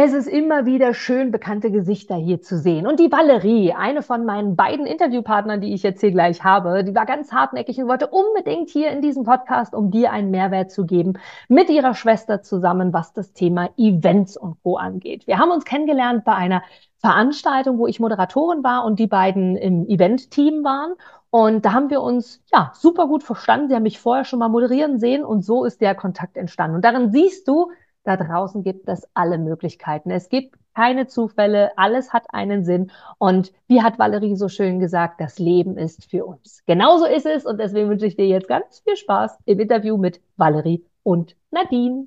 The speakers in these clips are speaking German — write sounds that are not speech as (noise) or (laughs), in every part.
Es ist immer wieder schön, bekannte Gesichter hier zu sehen. Und die Valerie, eine von meinen beiden Interviewpartnern, die ich jetzt hier gleich habe, die war ganz hartnäckig und wollte unbedingt hier in diesem Podcast, um dir einen Mehrwert zu geben, mit ihrer Schwester zusammen, was das Thema Events und Co. angeht. Wir haben uns kennengelernt bei einer Veranstaltung, wo ich Moderatorin war und die beiden im Event-Team waren. Und da haben wir uns ja super gut verstanden. Sie haben mich vorher schon mal moderieren sehen und so ist der Kontakt entstanden. Und darin siehst du, da draußen gibt es alle Möglichkeiten. Es gibt keine Zufälle, alles hat einen Sinn. Und wie hat Valerie so schön gesagt, das Leben ist für uns. Genauso ist es und deswegen wünsche ich dir jetzt ganz viel Spaß im Interview mit Valerie und Nadine.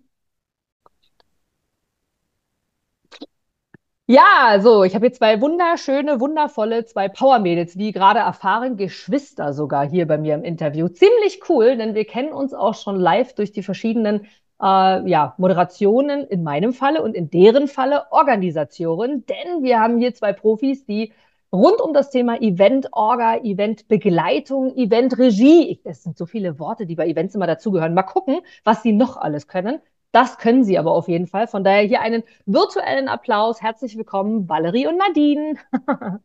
Ja, so, ich habe hier zwei wunderschöne, wundervolle, zwei Power-Mädels, wie gerade erfahren, Geschwister sogar hier bei mir im Interview. Ziemlich cool, denn wir kennen uns auch schon live durch die verschiedenen äh, ja, Moderationen in meinem Falle und in deren Falle Organisationen, denn wir haben hier zwei Profis, die rund um das Thema Event-Orga, Event-Begleitung, Event-Regie, das sind so viele Worte, die bei Events immer dazugehören. Mal gucken, was sie noch alles können. Das können sie aber auf jeden Fall. Von daher hier einen virtuellen Applaus. Herzlich willkommen, Valerie und Nadine. (laughs)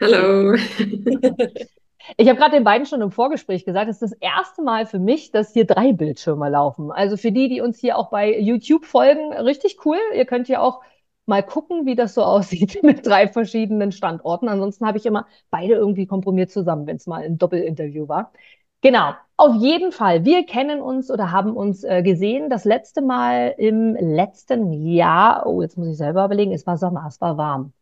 Hallo. (laughs) (laughs) Ich habe gerade den beiden schon im Vorgespräch gesagt, es ist das erste Mal für mich, dass hier drei Bildschirme laufen. Also für die, die uns hier auch bei YouTube folgen, richtig cool. Ihr könnt hier auch mal gucken, wie das so (laughs) aussieht mit drei verschiedenen Standorten. Ansonsten habe ich immer beide irgendwie komprimiert zusammen, wenn es mal ein Doppelinterview war. Genau, auf jeden Fall. Wir kennen uns oder haben uns äh, gesehen das letzte Mal im letzten Jahr. Oh, jetzt muss ich selber überlegen. Es war Sommer, es war warm.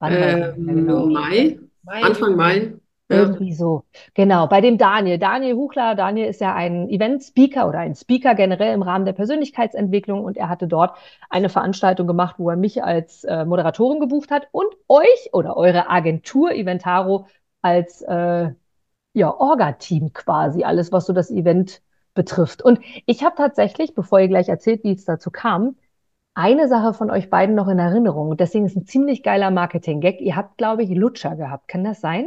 Wann ähm, genau? Mai, Mai, Anfang Mai. Irgendwie so. Genau, bei dem Daniel. Daniel Huchler. Daniel ist ja ein Event-Speaker oder ein Speaker generell im Rahmen der Persönlichkeitsentwicklung und er hatte dort eine Veranstaltung gemacht, wo er mich als äh, Moderatorin gebucht hat und euch oder eure Agentur Eventaro als äh, ja, Orga-Team quasi, alles, was so das Event betrifft. Und ich habe tatsächlich, bevor ihr gleich erzählt, wie es dazu kam, eine Sache von euch beiden noch in Erinnerung. Deswegen ist ein ziemlich geiler Marketing-Gag. Ihr habt, glaube ich, Lutscher gehabt. Kann das sein?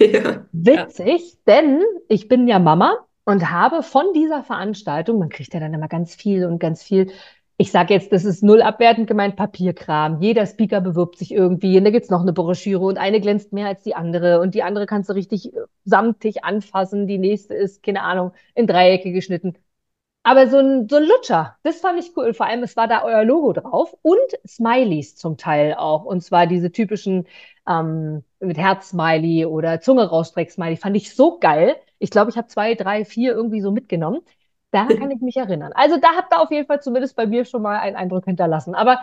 Ja. Witzig, denn ich bin ja Mama und habe von dieser Veranstaltung, man kriegt ja dann immer ganz viel und ganz viel, ich sage jetzt, das ist null abwertend gemeint, Papierkram. Jeder Speaker bewirbt sich irgendwie und da gibt's noch eine Broschüre und eine glänzt mehr als die andere und die andere kannst du richtig äh, samtig anfassen, die nächste ist, keine Ahnung, in Dreiecke geschnitten. Aber so ein, so ein Lutscher, das fand ich cool. Vor allem, es war da euer Logo drauf und Smileys zum Teil auch. Und zwar diese typischen ähm, mit Herz-Smiley oder Zunge rausstreck-Smiley. Fand ich so geil. Ich glaube, ich habe zwei, drei, vier irgendwie so mitgenommen. Da kann ich mich erinnern. Also da habt ihr auf jeden Fall zumindest bei mir schon mal einen Eindruck hinterlassen. Aber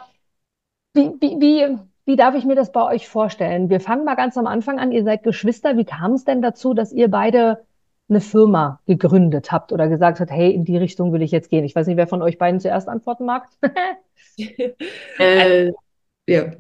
wie, wie, wie, wie darf ich mir das bei euch vorstellen? Wir fangen mal ganz am Anfang an. Ihr seid Geschwister. Wie kam es denn dazu, dass ihr beide eine Firma gegründet habt oder gesagt habt, hey, in die Richtung will ich jetzt gehen? Ich weiß nicht, wer von euch beiden zuerst antworten mag. (laughs) äh, ja.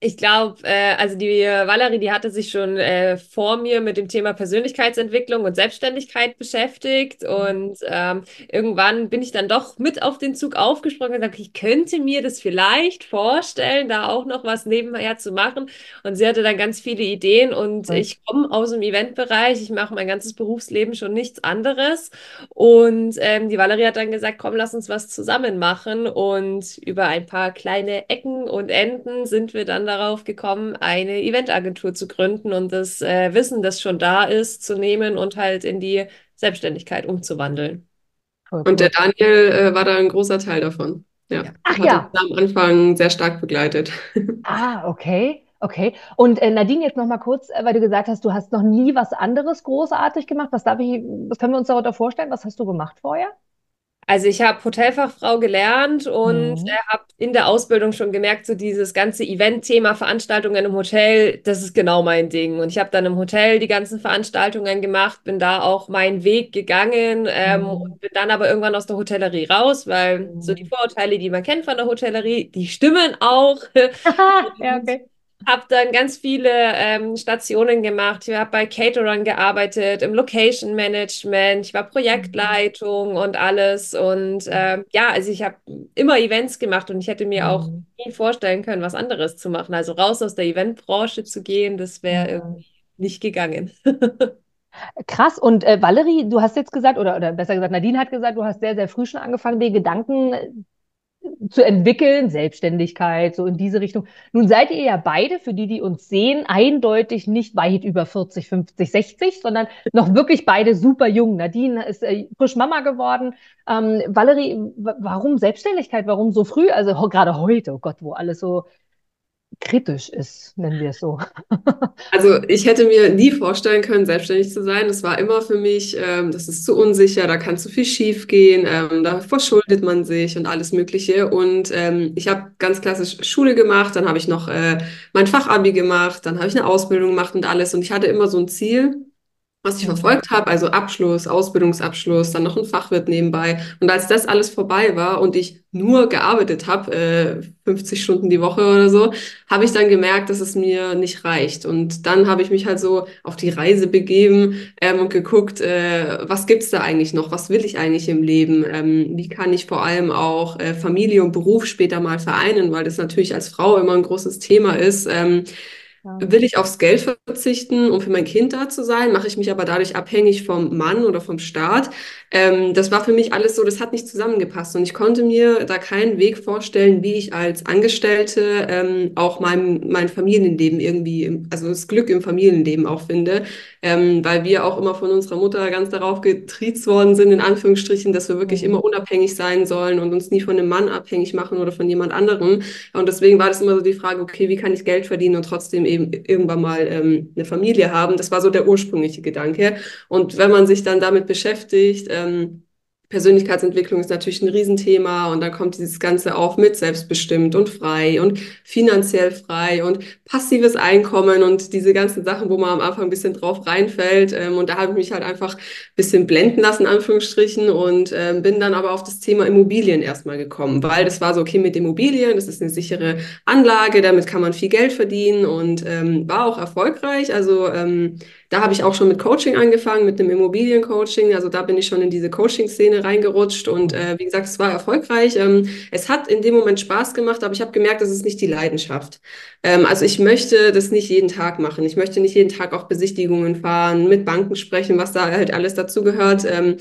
Ich glaube, äh, also die Valerie, die hatte sich schon äh, vor mir mit dem Thema Persönlichkeitsentwicklung und Selbstständigkeit beschäftigt. Mhm. Und ähm, irgendwann bin ich dann doch mit auf den Zug aufgesprungen und gesagt, ich könnte mir das vielleicht vorstellen, da auch noch was nebenher zu machen. Und sie hatte dann ganz viele Ideen und mhm. ich komme aus dem Eventbereich. Ich mache mein ganzes Berufsleben schon nichts anderes. Und ähm, die Valerie hat dann gesagt, komm, lass uns was zusammen machen. Und über ein paar kleine Ecken und Enden sind wir dann dann darauf gekommen, eine Eventagentur zu gründen und das äh, Wissen, das schon da ist, zu nehmen und halt in die Selbstständigkeit umzuwandeln. Und der Daniel äh, war da ein großer Teil davon. Ja. Ach hat ja. Uns am Anfang sehr stark begleitet. (laughs) Ah, okay. Okay. Und äh, Nadine, jetzt noch mal kurz, äh, weil du gesagt hast, du hast noch nie was anderes großartig gemacht. Was darf ich, was können wir uns darunter vorstellen? Was hast du gemacht vorher? Also ich habe Hotelfachfrau gelernt und mhm. habe in der Ausbildung schon gemerkt, so dieses ganze Event-Thema, Veranstaltungen im Hotel, das ist genau mein Ding. Und ich habe dann im Hotel die ganzen Veranstaltungen gemacht, bin da auch meinen Weg gegangen ähm, mhm. und bin dann aber irgendwann aus der Hotellerie raus, weil mhm. so die Vorurteile, die man kennt von der Hotellerie, die stimmen auch. (laughs) (laughs) ja, okay habe dann ganz viele ähm, Stationen gemacht. Ich habe bei Caterern gearbeitet, im Location Management, ich war Projektleitung und alles. Und äh, ja, also ich habe immer Events gemacht und ich hätte mir auch mhm. nie vorstellen können, was anderes zu machen. Also raus aus der Eventbranche zu gehen, das wäre irgendwie nicht gegangen. (laughs) Krass. Und äh, Valerie, du hast jetzt gesagt, oder, oder besser gesagt, Nadine hat gesagt, du hast sehr, sehr früh schon angefangen, die Gedanken zu entwickeln, Selbstständigkeit, so in diese Richtung. Nun seid ihr ja beide, für die, die uns sehen, eindeutig nicht weit über 40, 50, 60, sondern noch wirklich beide super jung. Nadine ist äh, frisch Mama geworden. Ähm, Valerie, warum Selbstständigkeit? Warum so früh? Also gerade heute, oh Gott, wo alles so kritisch ist, nennen wir es so. (laughs) Also ich hätte mir nie vorstellen können, selbstständig zu sein. Das war immer für mich, ähm, das ist zu unsicher, da kann zu viel schief gehen, ähm, da verschuldet man sich und alles Mögliche. Und ähm, ich habe ganz klassisch Schule gemacht, dann habe ich noch äh, mein Fachabi gemacht, dann habe ich eine Ausbildung gemacht und alles. Und ich hatte immer so ein Ziel, was ich verfolgt habe, also Abschluss, Ausbildungsabschluss, dann noch ein Fachwirt nebenbei. Und als das alles vorbei war und ich nur gearbeitet habe, äh, 50 Stunden die Woche oder so, habe ich dann gemerkt, dass es mir nicht reicht. Und dann habe ich mich halt so auf die Reise begeben ähm, und geguckt, äh, was gibt's da eigentlich noch? Was will ich eigentlich im Leben? Ähm, wie kann ich vor allem auch äh, Familie und Beruf später mal vereinen? Weil das natürlich als Frau immer ein großes Thema ist. Ähm, Will ich aufs Geld verzichten, um für mein Kind da zu sein? Mache ich mich aber dadurch abhängig vom Mann oder vom Staat? Ähm, das war für mich alles so, das hat nicht zusammengepasst. Und ich konnte mir da keinen Weg vorstellen, wie ich als Angestellte ähm, auch mein, mein Familienleben irgendwie, also das Glück im Familienleben auch finde. Ähm, weil wir auch immer von unserer Mutter ganz darauf getriezt worden sind, in Anführungsstrichen, dass wir wirklich mhm. immer unabhängig sein sollen und uns nie von einem Mann abhängig machen oder von jemand anderem. Und deswegen war das immer so die Frage, okay, wie kann ich Geld verdienen und trotzdem eben irgendwann mal ähm, eine Familie haben. Das war so der ursprüngliche Gedanke. Und wenn man sich dann damit beschäftigt, ähm, Persönlichkeitsentwicklung ist natürlich ein Riesenthema und dann kommt dieses Ganze auch mit selbstbestimmt und frei und finanziell frei und passives Einkommen und diese ganzen Sachen, wo man am Anfang ein bisschen drauf reinfällt. Ähm, und da habe ich mich halt einfach ein bisschen blenden lassen, Anführungsstrichen, und ähm, bin dann aber auf das Thema Immobilien erstmal gekommen, weil das war so, okay, mit Immobilien, das ist eine sichere Anlage, damit kann man viel Geld verdienen und ähm, war auch erfolgreich. Also ähm, da habe ich auch schon mit Coaching angefangen, mit einem Immobiliencoaching. Also da bin ich schon in diese Coaching-Szene reingerutscht und äh, wie gesagt, es war erfolgreich. Ähm, es hat in dem Moment Spaß gemacht, aber ich habe gemerkt, das ist nicht die Leidenschaft. Ähm, also ich möchte das nicht jeden Tag machen. Ich möchte nicht jeden Tag auch Besichtigungen fahren, mit Banken sprechen, was da halt alles dazugehört. Ähm,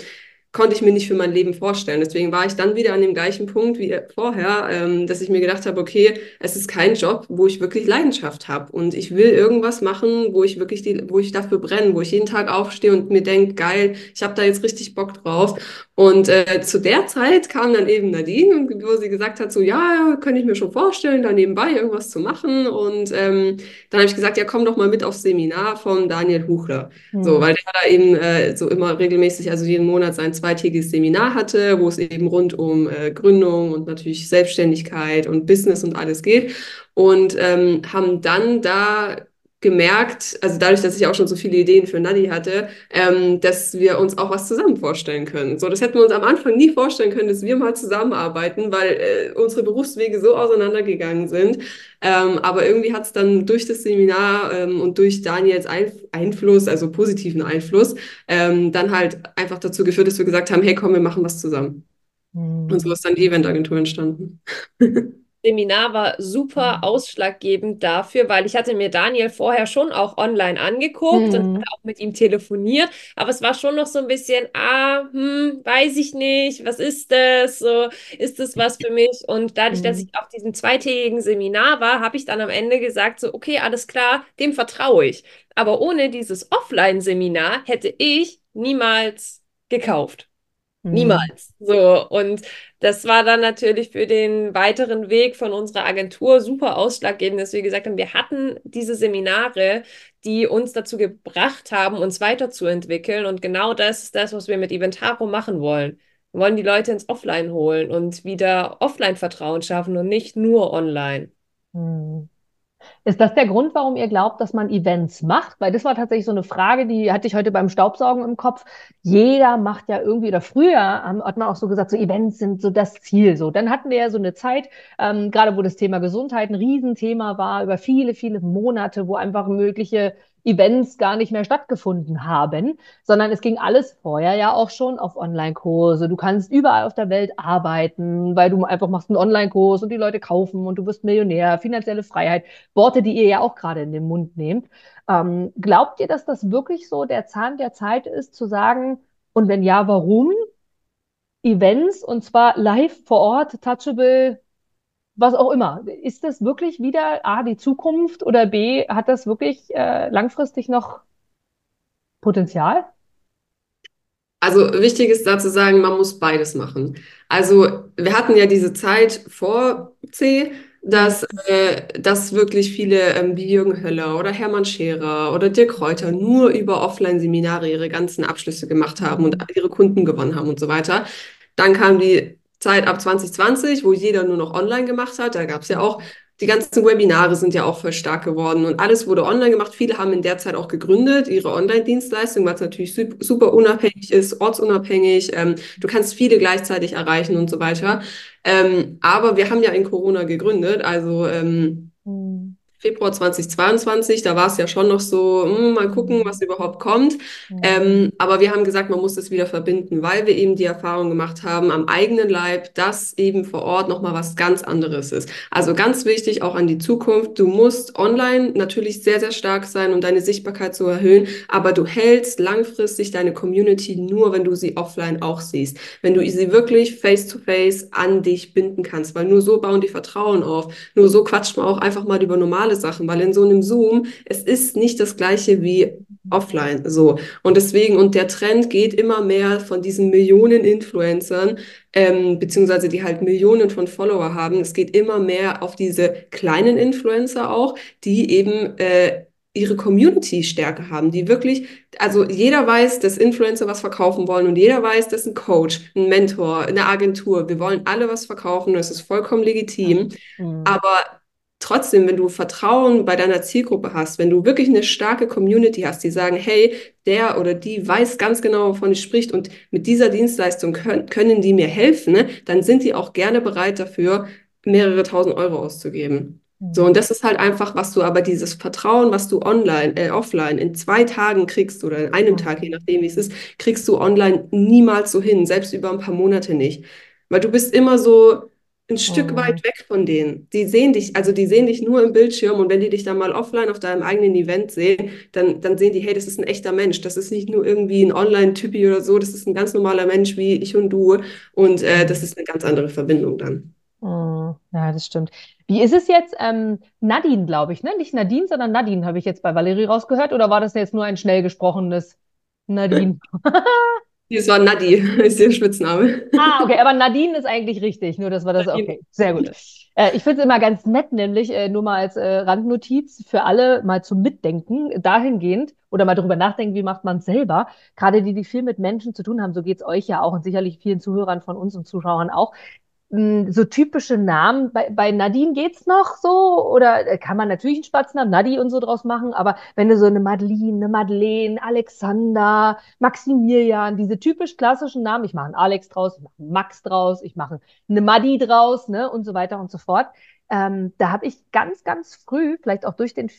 konnte ich mir nicht für mein Leben vorstellen. Deswegen war ich dann wieder an dem gleichen Punkt wie vorher, ähm, dass ich mir gedacht habe, okay, es ist kein Job, wo ich wirklich Leidenschaft habe und ich will irgendwas machen, wo ich wirklich die, wo ich dafür brenne, wo ich jeden Tag aufstehe und mir denke, geil, ich habe da jetzt richtig Bock drauf. Und äh, zu der Zeit kam dann eben Nadine, wo sie gesagt hat, so ja, könnte ich mir schon vorstellen, da nebenbei irgendwas zu machen. Und ähm, dann habe ich gesagt, ja, komm doch mal mit aufs Seminar von Daniel Huchler. Mhm. So, weil der da eben äh, so immer regelmäßig, also jeden Monat sein zweitägiges Seminar hatte, wo es eben rund um äh, Gründung und natürlich Selbstständigkeit und Business und alles geht. Und ähm, haben dann da gemerkt, also dadurch, dass ich auch schon so viele Ideen für Nadi hatte, ähm, dass wir uns auch was zusammen vorstellen können. So, das hätten wir uns am Anfang nie vorstellen können, dass wir mal zusammenarbeiten, weil äh, unsere Berufswege so auseinandergegangen sind. Ähm, aber irgendwie hat es dann durch das Seminar ähm, und durch Daniels Einf Einfluss, also positiven Einfluss, ähm, dann halt einfach dazu geführt, dass wir gesagt haben, hey, komm, wir machen was zusammen. Mhm. Und so ist dann die Eventagentur entstanden. (laughs) Seminar war super mhm. ausschlaggebend dafür, weil ich hatte mir Daniel vorher schon auch online angeguckt mhm. und auch mit ihm telefoniert, aber es war schon noch so ein bisschen, ah, hm, weiß ich nicht, was ist das, so, ist das was für mich? Und dadurch, mhm. dass ich auf diesem zweitägigen Seminar war, habe ich dann am Ende gesagt, so, okay, alles klar, dem vertraue ich. Aber ohne dieses Offline-Seminar hätte ich niemals gekauft. Mhm. Niemals. So, und das war dann natürlich für den weiteren Weg von unserer Agentur super ausschlaggebend, dass wir gesagt haben, wir hatten diese Seminare, die uns dazu gebracht haben, uns weiterzuentwickeln. Und genau das ist das, was wir mit Eventaro machen wollen. Wir wollen die Leute ins Offline holen und wieder Offline-Vertrauen schaffen und nicht nur online. Mhm. Ist das der Grund, warum ihr glaubt, dass man Events macht? Weil das war tatsächlich so eine Frage, die hatte ich heute beim Staubsaugen im Kopf. Jeder macht ja irgendwie, oder früher hat man auch so gesagt, so Events sind so das Ziel. So, dann hatten wir ja so eine Zeit, ähm, gerade wo das Thema Gesundheit ein Riesenthema war, über viele, viele Monate, wo einfach mögliche Events gar nicht mehr stattgefunden haben, sondern es ging alles vorher ja auch schon auf Online-Kurse. Du kannst überall auf der Welt arbeiten, weil du einfach machst einen Online-Kurs und die Leute kaufen und du wirst Millionär, finanzielle Freiheit, Worte, die ihr ja auch gerade in den Mund nehmt. Ähm, glaubt ihr, dass das wirklich so der Zahn der Zeit ist, zu sagen, und wenn ja, warum? Events und zwar live vor Ort, touchable, was auch immer. Ist das wirklich wieder A, die Zukunft oder B, hat das wirklich äh, langfristig noch Potenzial? Also wichtig ist da zu sagen, man muss beides machen. Also wir hatten ja diese Zeit vor C, dass, äh, dass wirklich viele ähm, wie Jürgen Höller oder Hermann Scherer oder Dirk Kräuter nur über Offline-Seminare ihre ganzen Abschlüsse gemacht haben und ihre Kunden gewonnen haben und so weiter. Dann kam die Zeit ab 2020, wo jeder nur noch online gemacht hat. Da gab es ja auch die ganzen Webinare sind ja auch voll stark geworden und alles wurde online gemacht. Viele haben in der Zeit auch gegründet, ihre Online-Dienstleistung, was natürlich super unabhängig ist, ortsunabhängig. Ähm, du kannst viele gleichzeitig erreichen und so weiter. Ähm, aber wir haben ja in Corona gegründet, also ähm, mhm. Februar 2022, da war es ja schon noch so, mh, hm, mal gucken, was überhaupt kommt. Mhm. Ähm, aber wir haben gesagt, man muss das wieder verbinden, weil wir eben die Erfahrung gemacht haben am eigenen Leib, dass eben vor Ort nochmal was ganz anderes ist. Also ganz wichtig auch an die Zukunft, du musst online natürlich sehr, sehr stark sein, um deine Sichtbarkeit zu erhöhen, aber du hältst langfristig deine Community nur, wenn du sie offline auch siehst. Wenn du sie wirklich face-to-face -face an dich binden kannst, weil nur so bauen die Vertrauen auf. Nur so quatscht man auch einfach mal über normale normale Sachen, weil in so einem Zoom, es ist nicht das gleiche wie offline, so. Und deswegen, und der Trend geht immer mehr von diesen Millionen Influencern, ähm, beziehungsweise die halt Millionen von Follower haben, es geht immer mehr auf diese kleinen Influencer auch, die eben äh, ihre Community-Stärke haben, die wirklich, also jeder weiß, dass Influencer was verkaufen wollen und jeder weiß, dass ein Coach, ein Mentor, eine Agentur, wir wollen alle was verkaufen, das ist vollkommen legitim. Mhm. Aber trotzdem, wenn du Vertrauen bei deiner Zielgruppe hast, wenn du wirklich eine starke Community hast, die sagen, hey, der oder die weiß ganz genau, wovon ich spricht und mit dieser Dienstleistung können, können die mir helfen, ne, dann sind die auch gerne bereit dafür, mehrere tausend Euro auszugeben. So, mhm. und das ist halt einfach, was du aber dieses Vertrauen, was du online, äh, offline in zwei Tagen kriegst oder in einem Tag, je nachdem wie es ist, kriegst du online niemals so hin, selbst über ein paar Monate nicht. Weil du bist immer so, ein Stück oh. weit weg von denen. Die sehen dich, also die sehen dich nur im Bildschirm und wenn die dich dann mal offline auf deinem eigenen Event sehen, dann, dann sehen die, hey, das ist ein echter Mensch. Das ist nicht nur irgendwie ein Online-Typi oder so, das ist ein ganz normaler Mensch wie ich und du und äh, das ist eine ganz andere Verbindung dann. Oh, ja, das stimmt. Wie ist es jetzt? Ähm, Nadine, glaube ich, ne? Nicht Nadine, sondern Nadine habe ich jetzt bei Valerie rausgehört oder war das jetzt nur ein schnell gesprochenes Nadine? (laughs) Das war Nadi, (laughs) ist ihr Spitzname. Ah, okay, aber Nadine ist eigentlich richtig, nur das war das, okay, sehr gut. Äh, ich finde es immer ganz nett, nämlich äh, nur mal als äh, Randnotiz für alle mal zum Mitdenken dahingehend oder mal drüber nachdenken, wie macht man es selber. Gerade die, die viel mit Menschen zu tun haben, so geht es euch ja auch und sicherlich vielen Zuhörern von uns und Zuschauern auch so typische Namen. Bei, bei Nadine geht's noch so oder äh, kann man natürlich einen Spatznamen, Nadi und so draus machen, aber wenn du so eine Madeline, eine Madeleine, Alexander, Maximilian, diese typisch klassischen Namen, ich mache einen Alex draus, ich mache einen Max draus, ich mache eine Madi draus, ne und so weiter und so fort. Ähm, da habe ich ganz, ganz früh, vielleicht auch durch den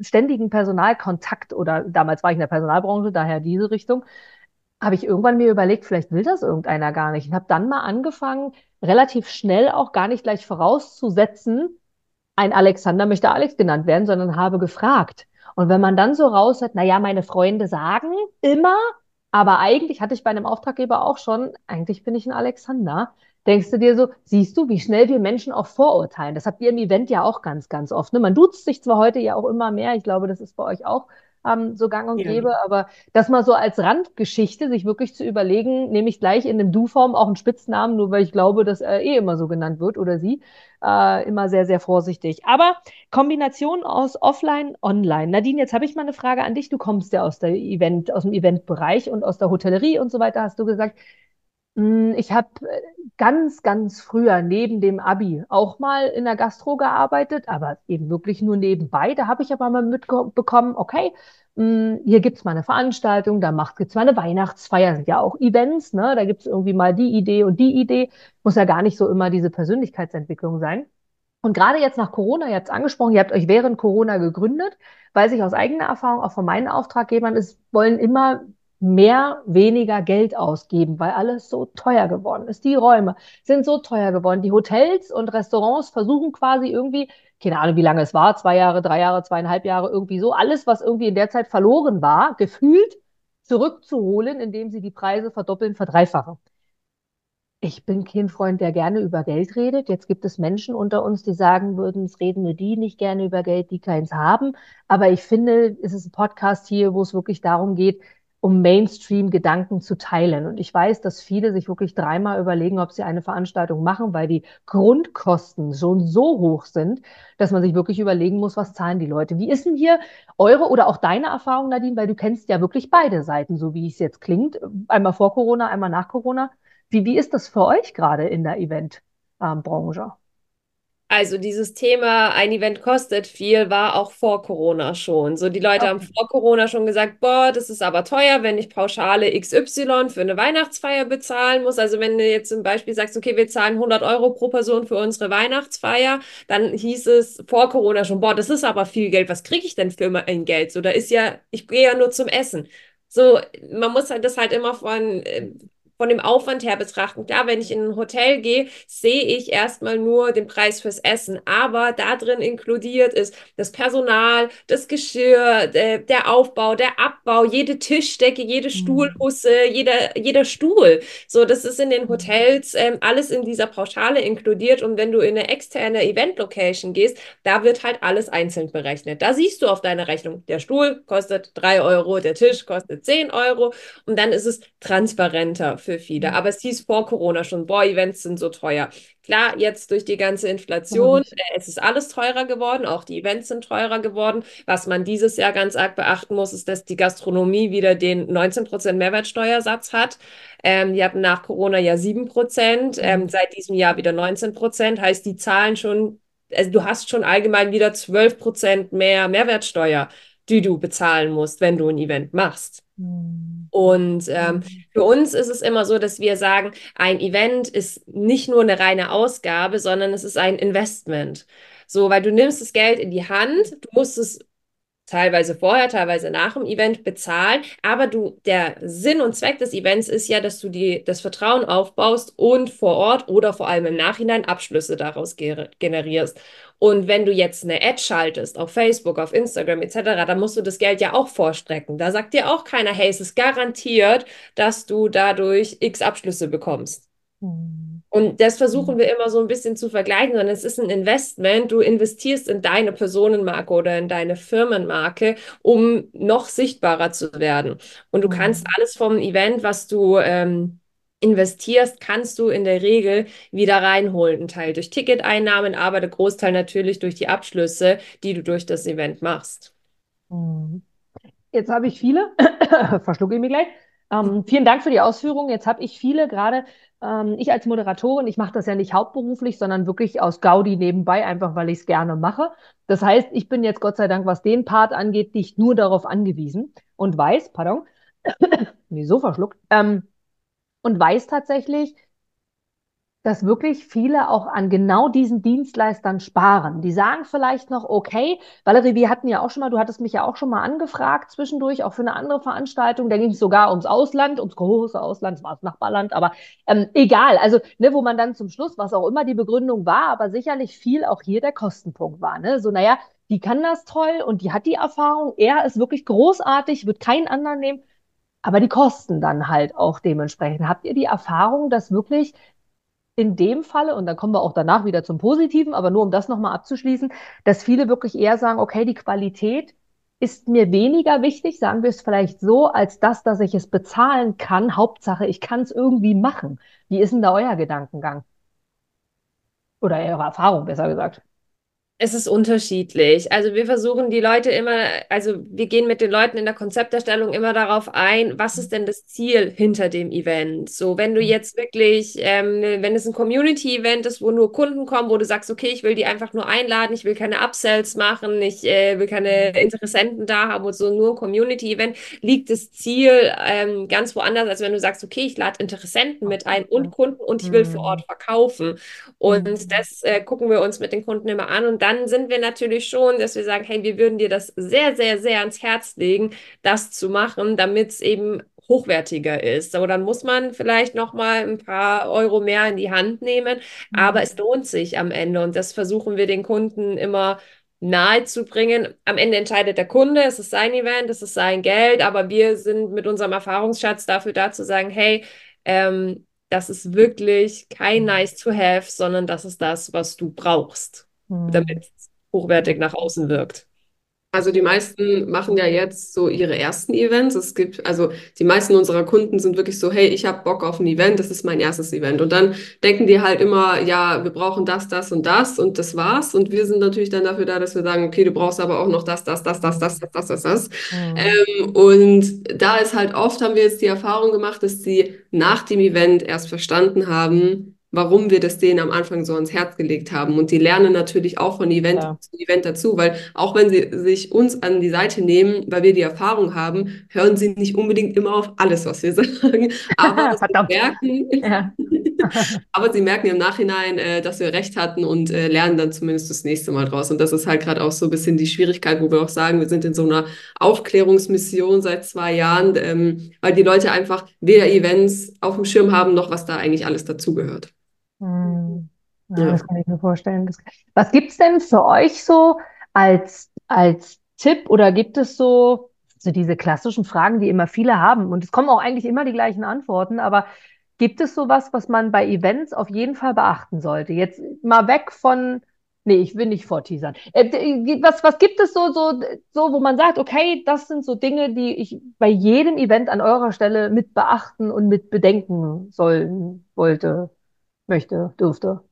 ständigen Personalkontakt oder damals war ich in der Personalbranche, daher diese Richtung, habe ich irgendwann mir überlegt, vielleicht will das irgendeiner gar nicht. Und habe dann mal angefangen, relativ schnell auch gar nicht gleich vorauszusetzen, ein Alexander möchte Alex genannt werden, sondern habe gefragt. Und wenn man dann so raus hat, na ja, meine Freunde sagen immer, aber eigentlich hatte ich bei einem Auftraggeber auch schon, eigentlich bin ich ein Alexander, denkst du dir so, siehst du, wie schnell wir Menschen auch vorurteilen. Das habt ihr im Event ja auch ganz, ganz oft. Ne? Man duzt sich zwar heute ja auch immer mehr, ich glaube, das ist bei euch auch ähm, so gang und ja. gäbe. Aber das mal so als Randgeschichte, sich wirklich zu überlegen, nehme ich gleich in dem Du-Form auch einen Spitznamen, nur weil ich glaube, dass er eh immer so genannt wird oder sie. Äh, immer sehr, sehr vorsichtig. Aber Kombination aus Offline, Online. Nadine, jetzt habe ich mal eine Frage an dich. Du kommst ja aus der Event, aus dem Eventbereich und aus der Hotellerie und so weiter, hast du gesagt. Hm, ich habe äh, ganz, ganz früher neben dem Abi auch mal in der Gastro gearbeitet, aber eben wirklich nur nebenbei. Da habe ich aber mal mitbekommen, okay, hm, hier gibt's mal eine Veranstaltung, da macht gibt's mal eine Weihnachtsfeier, sind ja auch Events, ne? Da gibt's irgendwie mal die Idee und die Idee. Muss ja gar nicht so immer diese Persönlichkeitsentwicklung sein. Und gerade jetzt nach Corona, ihr habt es angesprochen, ihr habt euch während Corona gegründet, weiß ich aus eigener Erfahrung, auch von meinen Auftraggebern, es wollen immer mehr, weniger Geld ausgeben, weil alles so teuer geworden ist. Die Räume sind so teuer geworden. Die Hotels und Restaurants versuchen quasi irgendwie, keine Ahnung, wie lange es war, zwei Jahre, drei Jahre, zweieinhalb Jahre, irgendwie so, alles, was irgendwie in der Zeit verloren war, gefühlt zurückzuholen, indem sie die Preise verdoppeln, verdreifachen. Ich bin kein Freund, der gerne über Geld redet. Jetzt gibt es Menschen unter uns, die sagen würden, es reden nur die nicht gerne über Geld, die keins haben. Aber ich finde, es ist ein Podcast hier, wo es wirklich darum geht, um Mainstream-Gedanken zu teilen. Und ich weiß, dass viele sich wirklich dreimal überlegen, ob sie eine Veranstaltung machen, weil die Grundkosten schon so hoch sind, dass man sich wirklich überlegen muss, was zahlen die Leute. Wie ist denn hier eure oder auch deine Erfahrung, Nadine? Weil du kennst ja wirklich beide Seiten, so wie es jetzt klingt. Einmal vor Corona, einmal nach Corona. Wie, wie ist das für euch gerade in der Eventbranche? Also dieses Thema, ein Event kostet viel, war auch vor Corona schon. So die Leute okay. haben vor Corona schon gesagt, boah, das ist aber teuer, wenn ich Pauschale XY für eine Weihnachtsfeier bezahlen muss. Also wenn du jetzt zum Beispiel sagst, okay, wir zahlen 100 Euro pro Person für unsere Weihnachtsfeier, dann hieß es vor Corona schon, boah, das ist aber viel Geld. Was kriege ich denn für mein Geld? So, da ist ja, ich gehe ja nur zum Essen. So, man muss halt das halt immer von äh, von dem Aufwand her betrachten. Klar, wenn ich in ein Hotel gehe, sehe ich erstmal nur den Preis fürs Essen, aber da drin inkludiert ist das Personal, das Geschirr, der, der Aufbau, der Abbau, jede Tischdecke, jede mhm. Stuhlhusse, jeder, jeder Stuhl. So, das ist in den mhm. Hotels ähm, alles in dieser Pauschale inkludiert und wenn du in eine externe Event-Location gehst, da wird halt alles einzeln berechnet. Da siehst du auf deiner Rechnung, der Stuhl kostet drei Euro, der Tisch kostet zehn Euro und dann ist es transparenter für viele. Aber es hieß vor Corona schon, boah, Events sind so teuer. Klar, jetzt durch die ganze Inflation, (laughs) äh, es ist alles teurer geworden, auch die Events sind teurer geworden. Was man dieses Jahr ganz arg beachten muss, ist, dass die Gastronomie wieder den 19% Mehrwertsteuersatz hat. Ähm, die hatten nach Corona ja 7%, ähm, mhm. seit diesem Jahr wieder 19%. Heißt, die zahlen schon, also du hast schon allgemein wieder 12% mehr Mehrwertsteuer, die du bezahlen musst, wenn du ein Event machst. Mhm. Und ähm, mhm. für uns ist es immer so, dass wir sagen, ein Event ist nicht nur eine reine Ausgabe, sondern es ist ein Investment. So, weil du nimmst das Geld in die Hand, du musst es teilweise vorher, teilweise nach dem Event bezahlen. Aber du, der Sinn und Zweck des Events ist ja, dass du die, das Vertrauen aufbaust und vor Ort oder vor allem im Nachhinein Abschlüsse daraus generierst. Und wenn du jetzt eine Ad schaltest auf Facebook, auf Instagram etc., dann musst du das Geld ja auch vorstrecken. Da sagt dir auch keiner, hey, es ist garantiert, dass du dadurch x Abschlüsse bekommst. Mhm. Und das versuchen mhm. wir immer so ein bisschen zu vergleichen, sondern es ist ein Investment. Du investierst in deine Personenmarke oder in deine Firmenmarke, um noch sichtbarer zu werden. Und du kannst mhm. alles vom Event, was du ähm, investierst, kannst du in der Regel wieder reinholen. Ein Teil durch Ticketeinnahmen, aber der Großteil natürlich durch die Abschlüsse, die du durch das Event machst. Mhm. Jetzt habe ich viele, (coughs) verschlucke ich mich gleich. Ähm, vielen Dank für die Ausführungen. Jetzt habe ich viele gerade ähm, ich als Moderatorin, ich mache das ja nicht hauptberuflich, sondern wirklich aus Gaudi nebenbei, einfach weil ich es gerne mache. Das heißt, ich bin jetzt Gott sei Dank, was den Part angeht, nicht nur darauf angewiesen und weiß, pardon, (coughs) nee, so verschluckt, ähm, und weiß tatsächlich, dass wirklich viele auch an genau diesen Dienstleistern sparen. Die sagen vielleicht noch, okay, Valerie, wir hatten ja auch schon mal, du hattest mich ja auch schon mal angefragt zwischendurch, auch für eine andere Veranstaltung. Da ging es sogar ums Ausland, ums große Ausland, es war das Nachbarland, aber ähm, egal. Also, ne, wo man dann zum Schluss, was auch immer die Begründung war, aber sicherlich viel auch hier der Kostenpunkt war. Ne? So, naja, die kann das toll und die hat die Erfahrung. Er ist wirklich großartig, wird keinen anderen nehmen. Aber die Kosten dann halt auch dementsprechend. Habt ihr die Erfahrung, dass wirklich in dem Falle, und dann kommen wir auch danach wieder zum Positiven, aber nur um das nochmal abzuschließen, dass viele wirklich eher sagen, okay, die Qualität ist mir weniger wichtig, sagen wir es vielleicht so, als das, dass ich es bezahlen kann. Hauptsache, ich kann es irgendwie machen. Wie ist denn da euer Gedankengang? Oder eure Erfahrung, besser gesagt? Es ist unterschiedlich. Also wir versuchen die Leute immer, also wir gehen mit den Leuten in der Konzepterstellung immer darauf ein, was ist denn das Ziel hinter dem Event? So, wenn du mhm. jetzt wirklich, ähm, wenn es ein Community-Event ist, wo nur Kunden kommen, wo du sagst, okay, ich will die einfach nur einladen, ich will keine Upsells machen, ich äh, will keine mhm. Interessenten da haben und so nur ein Community-Event, liegt das Ziel ähm, ganz woanders, als wenn du sagst, okay, ich lade Interessenten mit ein und Kunden und ich will vor Ort mhm. verkaufen. Und das äh, gucken wir uns mit den Kunden immer an und dann sind wir natürlich schon, dass wir sagen, hey, wir würden dir das sehr, sehr, sehr ans Herz legen, das zu machen, damit es eben hochwertiger ist. Aber dann muss man vielleicht noch mal ein paar Euro mehr in die Hand nehmen, mhm. aber es lohnt sich am Ende und das versuchen wir den Kunden immer nahe zu bringen. Am Ende entscheidet der Kunde, es ist sein Event, es ist sein Geld, aber wir sind mit unserem Erfahrungsschatz dafür da zu sagen, hey, ähm, das ist wirklich kein nice to have, sondern das ist das, was du brauchst, Mhm. damit es hochwertig nach außen wirkt. Also die meisten machen ja jetzt so ihre ersten Events. Es gibt, also die meisten unserer Kunden sind wirklich so, hey, ich habe Bock auf ein Event, das ist mein erstes Event. Und dann denken die halt immer, ja, wir brauchen das, das und das und das war's. Und wir sind natürlich dann dafür da, dass wir sagen, okay, du brauchst aber auch noch das, das, das, das, das, das, das, das, das. Mhm. Ähm, und da ist halt oft, haben wir jetzt die Erfahrung gemacht, dass sie nach dem Event erst verstanden haben, warum wir das denen am Anfang so ans Herz gelegt haben. Und die lernen natürlich auch von Event Ja. zu Event dazu, weil auch wenn sie sich uns an die Seite nehmen, weil wir die Erfahrung haben, hören sie nicht unbedingt immer auf alles, was wir (laughs) sagen. Aber (laughs) sie merken, (laughs) aber sie merken im Nachhinein, äh, dass wir recht hatten und äh, lernen dann zumindest das nächste Mal draus. Und das ist halt gerade auch so ein bisschen die Schwierigkeit, wo wir auch sagen, wir sind in so einer Aufklärungsmission seit zwei Jahren, ähm, weil die Leute einfach weder Events auf dem Schirm haben, noch was da eigentlich alles dazugehört. Hm. Ja, Ja. das kann ich mir vorstellen. Was gibt's denn für euch so als, als Tipp oder gibt es so, so diese klassischen Fragen, die immer viele haben? Und es kommen auch eigentlich immer die gleichen Antworten, aber gibt es sowas, was man bei Events auf jeden Fall beachten sollte? Jetzt mal weg von, nee, ich will nicht vorteasern. Äh, was, was gibt es so, so, so, wo man sagt, okay, das sind so Dinge, die ich bei jedem Event an eurer Stelle mit beachten und mit bedenken sollen, wollte? Möchte, dürfte.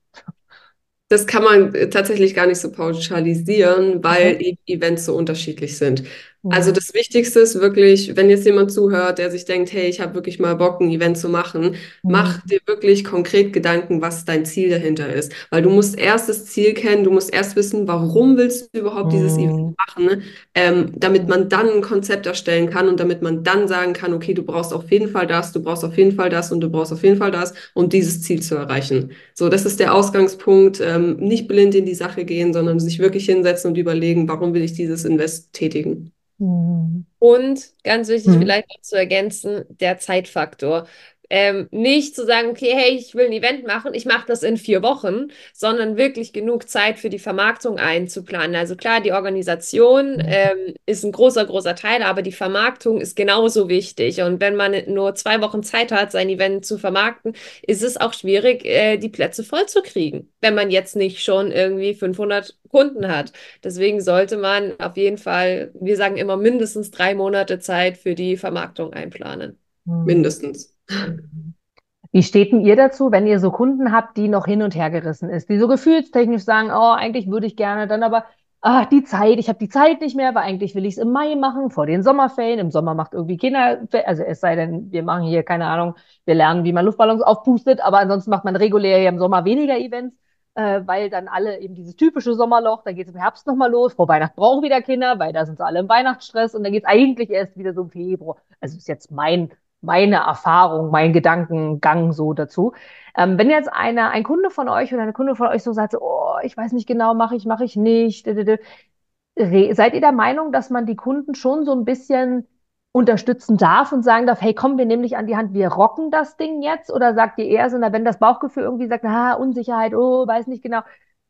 Das kann man äh, tatsächlich gar nicht so pauschalisieren, weil Okay. e Events so unterschiedlich sind. Mhm. Also das Wichtigste ist wirklich, wenn jetzt jemand zuhört, der sich denkt, hey, ich habe wirklich mal Bock, ein Event zu machen, mach Mhm. dir wirklich konkret Gedanken, was dein Ziel dahinter ist. Weil du musst erst das Ziel kennen, du musst erst wissen, warum willst du überhaupt dieses Event Mhm. machen, ne? ähm, damit man dann ein Konzept erstellen kann und damit man dann sagen kann, okay, du brauchst auf jeden Fall das, du brauchst auf jeden Fall das und du brauchst auf jeden Fall das, um dieses Ziel zu erreichen. So, das ist der Ausgangspunkt. Ähm, nicht blind in die Sache gehen, sondern sich wirklich hinsetzen und überlegen, warum will ich dieses Invest tätigen. Mhm. Und ganz wichtig, Mhm. vielleicht noch zu ergänzen, der Zeitfaktor. Ähm, nicht zu sagen, okay, hey, ich will ein Event machen, ich mache das in vier Wochen, sondern wirklich genug Zeit für die Vermarktung einzuplanen. Also klar, die Organisation ähm, ist ein großer, großer Teil, aber die Vermarktung ist genauso wichtig. Und wenn man nur zwei Wochen Zeit hat, sein Event zu vermarkten, ist es auch schwierig, äh, die Plätze voll zu kriegen, wenn man jetzt nicht schon irgendwie 500 Kunden hat. Deswegen sollte man auf jeden Fall, wir sagen immer mindestens drei Monate Zeit für die Vermarktung einplanen. Mhm. Mindestens. Wie steht denn ihr dazu, wenn ihr so Kunden habt, die noch hin und her gerissen ist, die so gefühlstechnisch sagen, oh, eigentlich würde ich gerne, dann aber, ah, die Zeit, ich habe die Zeit nicht mehr, weil eigentlich will ich es im Mai machen, vor den Sommerferien. Im Sommer macht irgendwie Kinder, also es sei denn, wir machen hier, keine Ahnung, wir lernen, wie man Luftballons aufpustet, aber ansonsten macht man regulär im Sommer weniger Events, äh, weil dann alle eben dieses typische Sommerloch, dann geht es im Herbst nochmal los, vor Weihnachten brauchen wieder Kinder, weil da sind sie alle im Weihnachtsstress und dann geht es eigentlich erst wieder so im Februar. Also ist jetzt mein meine Erfahrung, mein Gedankengang so dazu. Ähm, wenn jetzt eine, ein Kunde von euch oder eine Kunde von euch so sagt, so, oh, ich weiß nicht genau, mache ich, mache ich nicht. Seid ihr der Meinung, dass man die Kunden schon so ein bisschen unterstützen darf und sagen darf, hey, komm, wir nehmen dich an die Hand, wir rocken das Ding jetzt? Oder sagt ihr eher so, na, wenn das Bauchgefühl irgendwie sagt, na, Unsicherheit, oh, weiß nicht genau,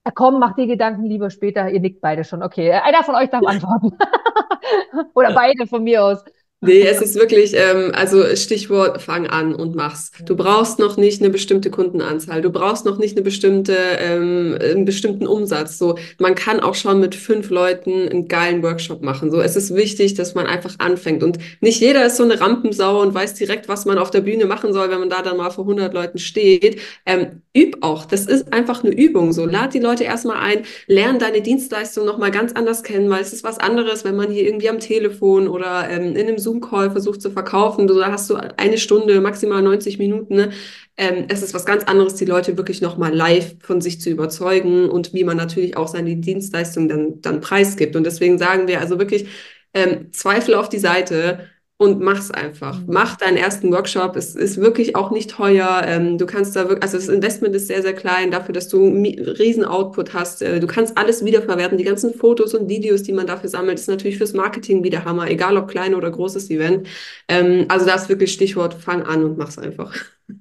na, komm, mach dir Gedanken lieber später, ihr nickt beide schon, okay. Einer von euch darf (laughs) antworten. (laughs) Oder beide von mir aus. Nee, es ist wirklich, ähm, also Stichwort, fang an und mach's. Du brauchst noch nicht eine bestimmte Kundenanzahl, du brauchst noch nicht eine bestimmte, ähm, einen bestimmten Umsatz. So, man kann auch schon mit fünf Leuten einen geilen Workshop machen. So, es ist wichtig, dass man einfach anfängt. Und nicht jeder ist so eine Rampensau und weiß direkt, was man auf der Bühne machen soll, wenn man da dann mal vor 100 Leuten steht. Ähm, üb auch. Das ist einfach eine Übung. So, lad die Leute erstmal ein, lern deine Dienstleistung nochmal ganz anders kennen, weil es ist was anderes, wenn man hier irgendwie am Telefon oder ähm, in einem Zoom-Call versucht zu verkaufen. Du, hast du eine Stunde, maximal 90 Minuten. Ne? Ähm, es ist was ganz anderes, die Leute wirklich nochmal live von sich zu überzeugen und wie man natürlich auch seine Dienstleistung dann, dann preisgibt. Und deswegen sagen wir also wirklich, ähm, Zweifel auf die Seite und mach's einfach. Mhm. Mach deinen ersten Workshop. Es ist wirklich auch nicht teuer. Ähm, du kannst da wirklich, also das Investment ist sehr, sehr klein dafür, dass du einen riesen Output hast. Äh, du kannst alles wiederverwerten. Die ganzen Fotos und Videos, die man dafür sammelt, ist natürlich fürs Marketing wieder Hammer, egal ob klein oder großes Event. Ähm, also da ist wirklich Stichwort, fang an und mach's einfach. (laughs)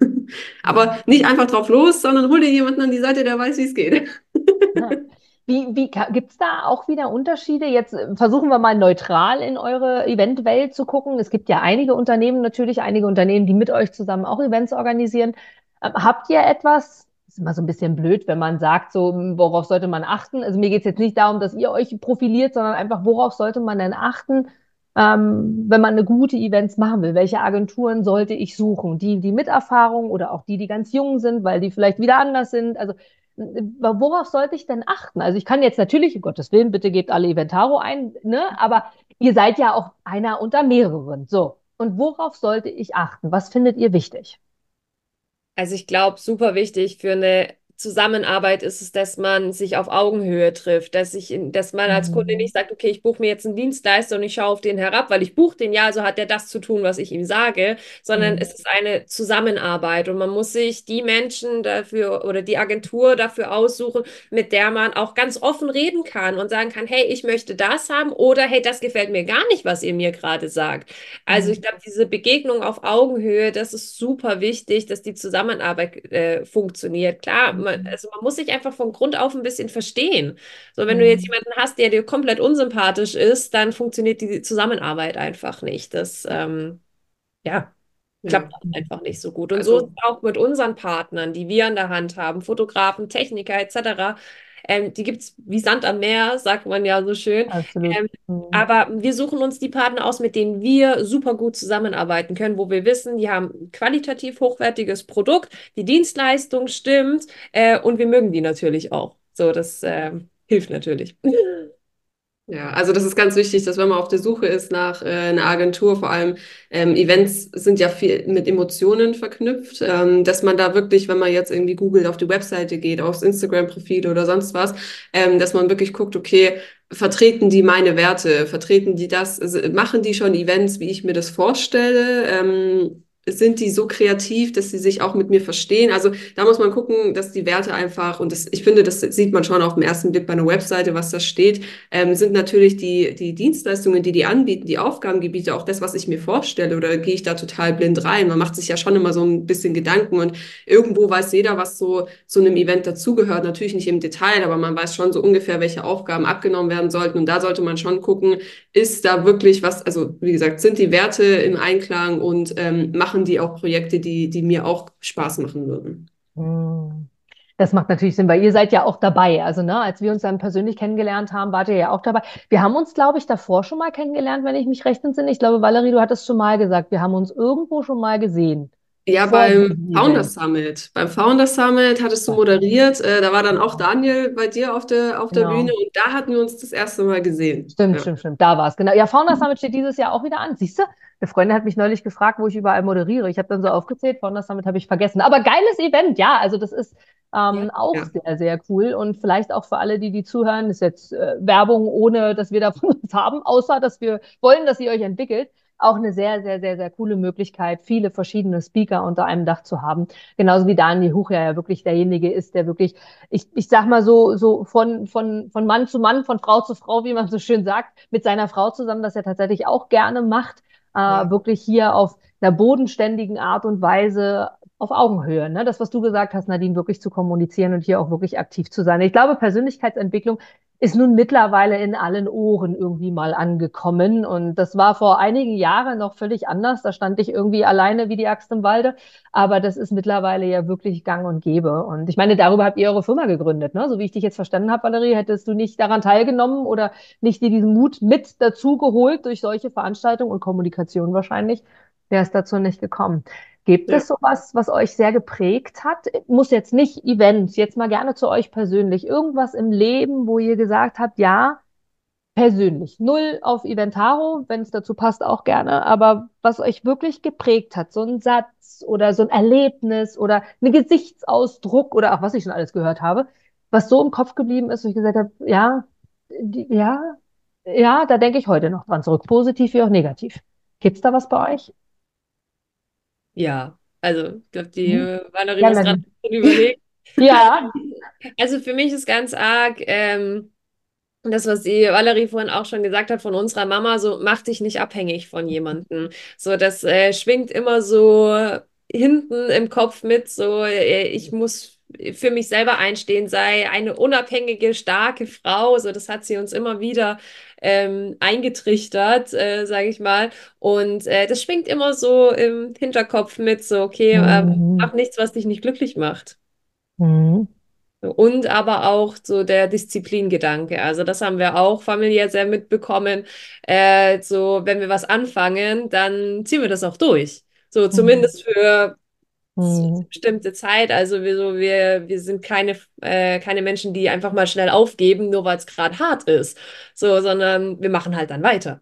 Aber nicht einfach drauf los, sondern hol dir jemanden an die Seite, der weiß, wie es geht. (laughs) Wie, wie gibt es da auch wieder Unterschiede? Jetzt äh, versuchen wir mal neutral in eure Eventwelt zu gucken. Es gibt ja einige Unternehmen, natürlich einige Unternehmen, die mit euch zusammen auch Events organisieren. Ähm, habt ihr etwas, ist immer so ein bisschen blöd, wenn man sagt, so, worauf sollte man achten? Also mir geht es jetzt nicht darum, dass ihr euch profiliert, sondern einfach, worauf sollte man denn achten, ähm, wenn man eine gute Events machen will? Welche Agenturen sollte ich suchen? Die, die mit Erfahrung oder auch die, die ganz jung sind, weil die vielleicht wieder anders sind? Also worauf sollte ich denn achten? Also ich kann jetzt natürlich, um Gottes Willen, bitte gebt alle Eventaro ein, ne? Aber ihr seid ja auch einer unter mehreren. So. Und worauf sollte ich achten? Was findet ihr wichtig? Also ich glaube, super wichtig für eine Zusammenarbeit ist es, dass man sich auf Augenhöhe trifft, dass ich, dass man als Kunde nicht mhm. sagt, okay, ich buche mir jetzt einen Dienstleister und ich schaue auf den herab, weil ich buche den ja, also hat der das zu tun, was ich ihm sage, sondern mhm. es ist eine Zusammenarbeit und man muss sich die Menschen dafür oder die Agentur dafür aussuchen, mit der man auch ganz offen reden kann und sagen kann, hey, ich möchte das haben oder hey, das gefällt mir gar nicht, was ihr mir gerade sagt. Also mhm. ich glaube, diese Begegnung auf Augenhöhe, das ist super wichtig, dass die Zusammenarbeit äh, funktioniert. Klar, man, also man muss sich einfach von Grund auf ein bisschen verstehen. So, wenn mhm. du jetzt mhm. jemanden hast, der dir komplett unsympathisch ist, dann funktioniert die Zusammenarbeit einfach nicht. Das, ähm, ja, klappt ja. einfach nicht so gut. Und also, so ist es auch mit unseren Partnern, die wir an der Hand haben, Fotografen, Techniker etc. Ähm, die gibt es wie Sand am Meer, sagt man ja so schön. Ähm, mhm. Aber wir suchen uns die Partner aus, mit denen wir super gut zusammenarbeiten können, wo wir wissen, die haben ein qualitativ hochwertiges Produkt, die Dienstleistung stimmt äh, und wir mögen die natürlich auch. So, das äh, hilft natürlich. (laughs) Ja, also das ist ganz wichtig, dass wenn man auf der Suche ist nach äh, einer Agentur, vor allem ähm, Events sind ja viel mit Emotionen verknüpft, ähm, dass man da wirklich, wenn man jetzt irgendwie googelt, auf die Webseite geht, aufs Instagram-Profil oder sonst was, ähm, dass man wirklich guckt, okay, vertreten die meine Werte, vertreten die das, also machen die schon Events, wie ich mir das vorstelle? Ähm, sind die so kreativ, dass sie sich auch mit mir verstehen. Also da muss man gucken, dass die Werte einfach, und das, ich finde, das sieht man schon auf dem ersten Blick bei einer Webseite, was da steht, ähm, sind natürlich die, die Dienstleistungen, die die anbieten, die Aufgabengebiete, auch das, was ich mir vorstelle, oder gehe ich da total blind rein? Man macht sich ja schon immer so ein bisschen Gedanken und irgendwo weiß jeder, was so zu einem Event dazugehört. Natürlich nicht im Detail, aber man weiß schon so ungefähr, welche Aufgaben abgenommen werden sollten. Und da sollte man schon gucken, ist da wirklich was, also wie gesagt, sind die Werte im Einklang und ähm, machen machen die auch Projekte, die, die mir auch Spaß machen würden. Hm. Das macht natürlich Sinn, weil ihr seid ja auch dabei. Also, ne, als wir uns dann persönlich kennengelernt haben, wart ihr ja auch dabei. Wir haben uns, glaube ich, davor schon mal kennengelernt, wenn ich mich recht entsinne. Ich glaube, Valerie, du hattest schon mal gesagt, wir haben uns irgendwo schon mal gesehen. Ja, beim Founder Summit. Beim Founder Summit hattest du moderiert. Äh, da war dann auch Daniel bei dir auf der, auf der genau. Bühne und da hatten wir uns das erste Mal gesehen. Stimmt, ja. stimmt, stimmt. Da war es, genau. Ja, Founder Summit steht dieses Jahr auch wieder an. Siehst du? Eine Freundin hat mich neulich gefragt, wo ich überall moderiere. Ich habe dann so aufgezählt, Founder Summit habe ich vergessen. Aber geiles Event, ja. Also das ist ähm, ja, auch ja. sehr, sehr cool. Und vielleicht auch für alle, die die zuhören, ist jetzt äh, Werbung, ohne dass wir davon (laughs) uns haben, außer dass wir wollen, dass ihr euch entwickelt auch eine sehr, sehr, sehr, sehr coole Möglichkeit, viele verschiedene Speaker unter einem Dach zu haben. Genauso wie Daniel Huch ja wirklich derjenige ist, der wirklich, ich, ich sag mal so, so von, von, von Mann zu Mann, von Frau zu Frau, wie man so schön sagt, mit seiner Frau zusammen, das er tatsächlich auch gerne macht, äh, ja. wirklich hier auf einer bodenständigen Art und Weise auf Augenhöhe, ne? das, was du gesagt hast, Nadine, wirklich zu kommunizieren und hier auch wirklich aktiv zu sein. Ich glaube, Persönlichkeitsentwicklung ist nun mittlerweile in allen Ohren irgendwie mal angekommen. Und das war vor einigen Jahren noch völlig anders. Da stand ich irgendwie alleine wie die Axt im Walde. Aber das ist mittlerweile ja wirklich gang und gäbe. Und ich meine, darüber habt ihr eure Firma gegründet. Ne? So wie ich dich jetzt verstanden habe, Valerie, hättest du nicht daran teilgenommen oder nicht dir diesen Mut mit dazu geholt durch solche Veranstaltungen und Kommunikation wahrscheinlich, wäre es dazu nicht gekommen. Gibt ja. es sowas, was euch sehr geprägt hat? Muss jetzt nicht Events, jetzt mal gerne zu euch persönlich. Irgendwas im Leben, wo ihr gesagt habt, ja, persönlich. Null auf Eventaro, wenn es dazu passt, auch gerne. Aber was euch wirklich geprägt hat, so ein Satz oder so ein Erlebnis oder ein Gesichtsausdruck oder auch was ich schon alles gehört habe, was so im Kopf geblieben ist, wo ich gesagt habe, ja, die, ja, ja, da denke ich heute noch dran zurück, positiv wie auch negativ. Gibt's da was bei euch? Ja, also ich glaube, die hm. Valerie ja, muss gerade überlegen. (laughs) ja. (laughs) Also für mich ist ganz arg ähm, das, was die Valerie vorhin auch schon gesagt hat von unserer Mama, so mach dich nicht abhängig von jemandem. So, das äh, schwingt immer so hinten im Kopf mit, so äh, ich muss für mich selber einstehen, sei eine unabhängige, starke Frau. So, das hat sie uns immer wieder ähm, eingetrichtert, äh, sage ich mal. Und äh, das schwingt immer so im Hinterkopf mit, so, okay, ähm, Mhm. mach nichts, was dich nicht glücklich macht. Mhm. Und aber auch so der Disziplingedanke. Also das haben wir auch familiär sehr mitbekommen. Äh, so, wenn wir was anfangen, dann ziehen wir das auch durch. So, zumindest für Mhm. bestimmte Zeit. Also wir, so, wir, wir sind keine, äh, keine Menschen, die einfach mal schnell aufgeben, nur weil es gerade hart ist. So, sondern wir machen halt dann weiter.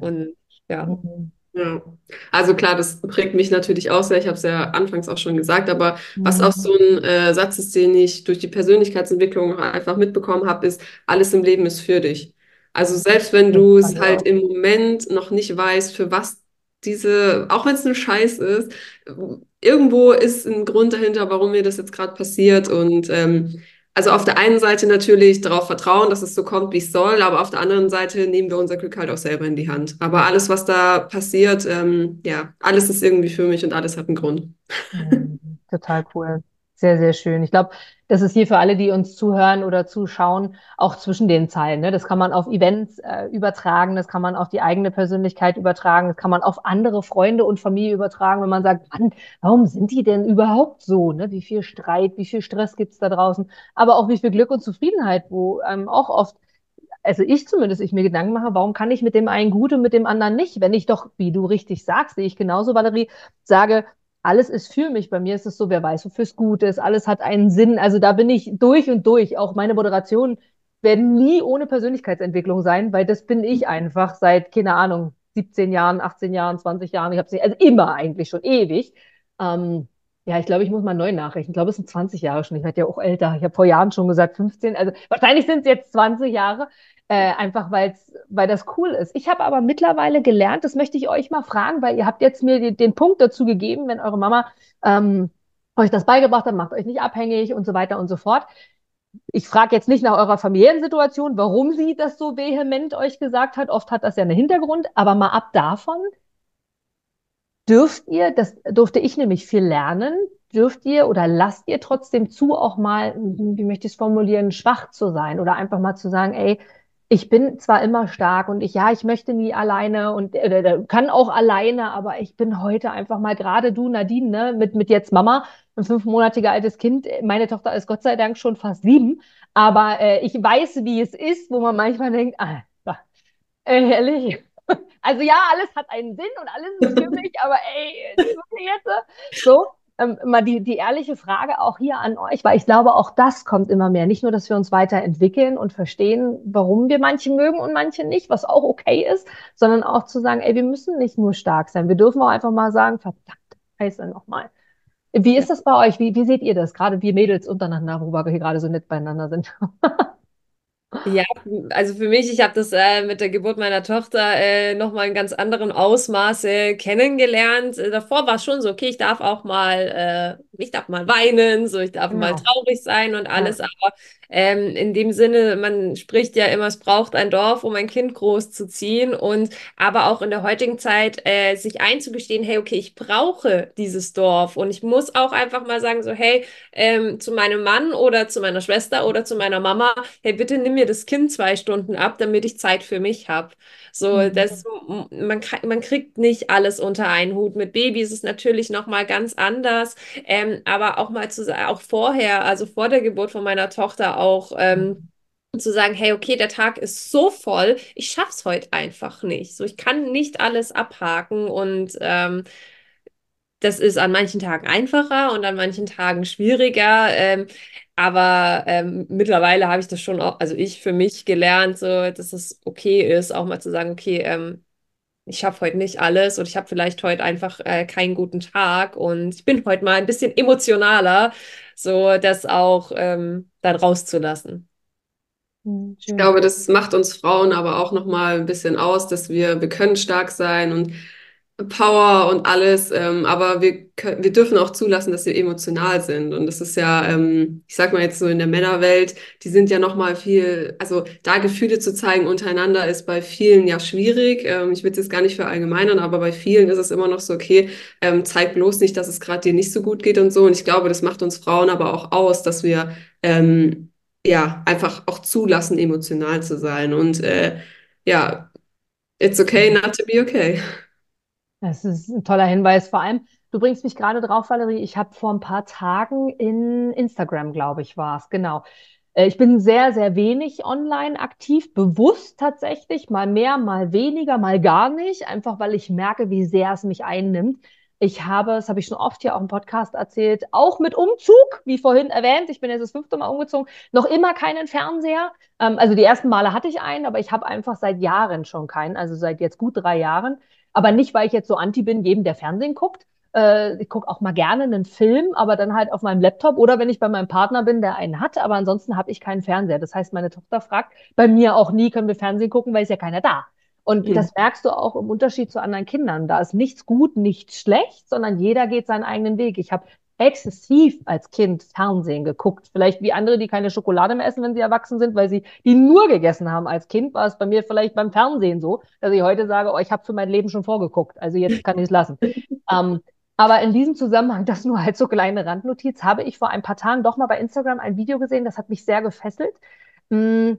Und ja. Mhm. Ja, also klar, das prägt mich natürlich auch sehr. Ich habe es ja anfangs auch schon gesagt, aber was auch Mhm. so ein äh, Satz ist, den ich durch die Persönlichkeitsentwicklung einfach mitbekommen habe, ist, alles im Leben ist für dich. Also selbst wenn du es halt im Moment noch nicht weißt, für was diese, auch wenn es ein Scheiß ist, irgendwo ist ein Grund dahinter, warum mir das jetzt gerade passiert. Und ähm, also auf der einen Seite natürlich darauf vertrauen, dass es so kommt, wie es soll, aber auf der anderen Seite nehmen wir unser Glück halt auch selber in die Hand. Aber alles, was da passiert, ähm, ja, alles ist irgendwie für mich und alles hat einen Grund. Mhm. Total cool. Sehr, sehr schön. Ich glaube, das ist hier für alle, die uns zuhören oder zuschauen, auch zwischen den Zeilen. Ne? Das kann man auf Events äh, übertragen, das kann man auf die eigene Persönlichkeit übertragen, das kann man auf andere Freunde und Familie übertragen, wenn man sagt, Mann, warum sind die denn überhaupt so? Ne? Wie viel Streit, wie viel Stress gibt's da draußen? Aber auch wie viel Glück und Zufriedenheit, wo ähm, auch oft also ich zumindest, ich mir Gedanken mache, warum kann ich mit dem einen gut und mit dem anderen nicht? Wenn ich doch, wie du richtig sagst, sehe ich genauso, Valerie, sage, alles ist für mich. Bei mir ist es so, wer weiß, wofür es gut ist. Alles hat einen Sinn. Also da bin ich durch und durch. Auch meine Moderationen werden nie ohne Persönlichkeitsentwicklung sein, weil das bin ich einfach seit, keine Ahnung, 17 Jahren, 18 Jahren, 20 Jahren. Ich habe es also immer eigentlich schon ewig. Ähm, ja, ich glaube, ich muss mal neu nachrechnen. Ich glaube, es sind 20 Jahre schon. Ich werde ja auch älter. Ich habe vor Jahren schon gesagt 15. Also wahrscheinlich sind es jetzt 20 Jahre. Äh, einfach weil's, weil das cool ist. Ich habe aber mittlerweile gelernt, das möchte ich euch mal fragen, weil ihr habt jetzt mir die, den Punkt dazu gegeben, wenn eure Mama ähm, euch das beigebracht hat, macht euch nicht abhängig und so weiter und so fort. Ich frage jetzt nicht nach eurer familiären Situation, warum sie das so vehement euch gesagt hat. Oft hat das ja einen Hintergrund, aber mal ab davon dürft ihr, das durfte ich nämlich viel lernen, dürft ihr oder lasst ihr trotzdem zu, auch mal, wie möchte ich es formulieren, schwach zu sein oder einfach mal zu sagen, ey, ich bin zwar immer stark und ich, ja, ich möchte nie alleine und äh, kann auch alleine, aber ich bin heute einfach mal gerade du, Nadine, ne, mit, mit jetzt Mama, ein fünfmonatiger altes Kind. Meine Tochter ist Gott sei Dank schon fast sieben, aber äh, ich weiß, wie es ist, wo man manchmal denkt, ah, äh, ehrlich, also ja, alles hat einen Sinn und alles ist für mich, aber ey, jetzt so. Ähm, mal die, die ehrliche Frage auch hier an euch, weil ich glaube, auch das kommt immer mehr. Nicht nur, dass wir uns weiterentwickeln und verstehen, warum wir manche mögen und manche nicht, was auch okay ist, sondern auch zu sagen, ey, wir müssen nicht nur stark sein. Wir dürfen auch einfach mal sagen, verdammt, heiße nochmal. Wie ist das bei euch? Wie, wie seht ihr das? Gerade wir Mädels untereinander, wo wir hier gerade so nett beieinander sind. (laughs) Ja, also für mich, ich habe das äh, mit der Geburt meiner Tochter äh, nochmal in ganz anderen Ausmaße kennengelernt. Äh, davor war es schon so, okay, ich darf auch mal, äh, ich darf mal weinen, so ich darf Genau. mal traurig sein und alles, Ja. aber ähm, in dem Sinne, man spricht ja immer, es braucht ein Dorf, um ein Kind großzuziehen und aber auch in der heutigen Zeit äh, sich einzugestehen, hey, okay, ich brauche dieses Dorf und ich muss auch einfach mal sagen, so, hey, ähm, zu meinem Mann oder zu meiner Schwester oder zu meiner Mama, hey, bitte nimm mir das Kind zwei Stunden ab, damit ich Zeit für mich habe. So, Mhm. das, man, kann- man kriegt nicht alles unter einen Hut. Mit Babys ist es natürlich nochmal ganz anders, ähm, aber auch mal zu sagen, auch vorher, also vor der Geburt von meiner Tochter auch, ähm, zu sagen, hey, okay, der Tag ist so voll, ich schaff's heute einfach nicht. So, ich kann nicht alles abhaken und ähm, das ist an manchen Tagen einfacher und an manchen Tagen schwieriger. Ähm, aber ähm, mittlerweile habe ich das schon auch, also ich für mich gelernt, so, dass es okay ist, auch mal zu sagen, okay, ähm, ich schaffe heute nicht alles und ich habe vielleicht heute einfach äh, keinen guten Tag und ich bin heute mal ein bisschen emotionaler, so das auch ähm, dann rauszulassen. Mhm, Ich glaube, das macht uns Frauen aber auch noch mal ein bisschen aus, dass wir, wir können stark sein und Power und alles, ähm, aber wir, wir dürfen auch zulassen, dass wir emotional sind. Und das ist ja, ähm, ich sag mal jetzt so in der Männerwelt, die sind ja noch mal viel, also da Gefühle zu zeigen untereinander ist bei vielen ja schwierig. Ähm, ich will es jetzt gar nicht verallgemeinern, aber bei vielen ist es immer noch so, okay, ähm, zeig bloß nicht, dass es gerade dir nicht so gut geht und so. Und ich glaube, das macht uns Frauen aber auch aus, dass wir ähm, ja einfach auch zulassen, emotional zu sein. Und äh, ja, it's okay not to be okay. Das ist ein toller Hinweis. Vor allem, du bringst mich gerade drauf, Valerie. Ich habe vor ein paar Tagen in Instagram, glaube ich, war es, genau. Äh, ich bin sehr, sehr wenig online aktiv, bewusst tatsächlich, mal mehr, mal weniger, mal gar nicht, einfach weil ich merke, wie sehr es mich einnimmt. Ich habe, das habe ich schon oft hier auch im Podcast erzählt, auch mit Umzug, wie vorhin erwähnt, ich bin jetzt das fünfte Mal umgezogen, noch immer keinen Fernseher. Ähm, also die ersten Male hatte ich einen, aber ich habe einfach seit Jahren schon keinen, also seit jetzt gut drei Jahren. Aber nicht, weil ich jetzt so anti bin, jedem, der Fernsehen guckt. Äh, ich gucke auch mal gerne einen Film, aber dann halt auf meinem Laptop oder wenn ich bei meinem Partner bin, der einen hat. Aber ansonsten habe ich keinen Fernseher. Das heißt, meine Tochter fragt bei mir auch nie, können wir Fernsehen gucken, weil ist ja keiner da. Und mhm. das merkst du auch im Unterschied zu anderen Kindern. Da ist nichts gut, nichts schlecht, sondern jeder geht seinen eigenen Weg. Ich habe exzessiv als Kind Fernsehen geguckt. Vielleicht wie andere, die keine Schokolade mehr essen, wenn sie erwachsen sind, weil sie die nur gegessen haben als Kind, war es bei mir vielleicht beim Fernsehen so, dass ich heute sage, oh, ich habe für mein Leben schon vorgeguckt, also jetzt kann ich es lassen. (laughs) ähm, aber in diesem Zusammenhang, das nur als so kleine Randnotiz, habe ich vor ein paar Tagen doch mal bei Instagram ein Video gesehen, das hat mich sehr gefesselt. Mm,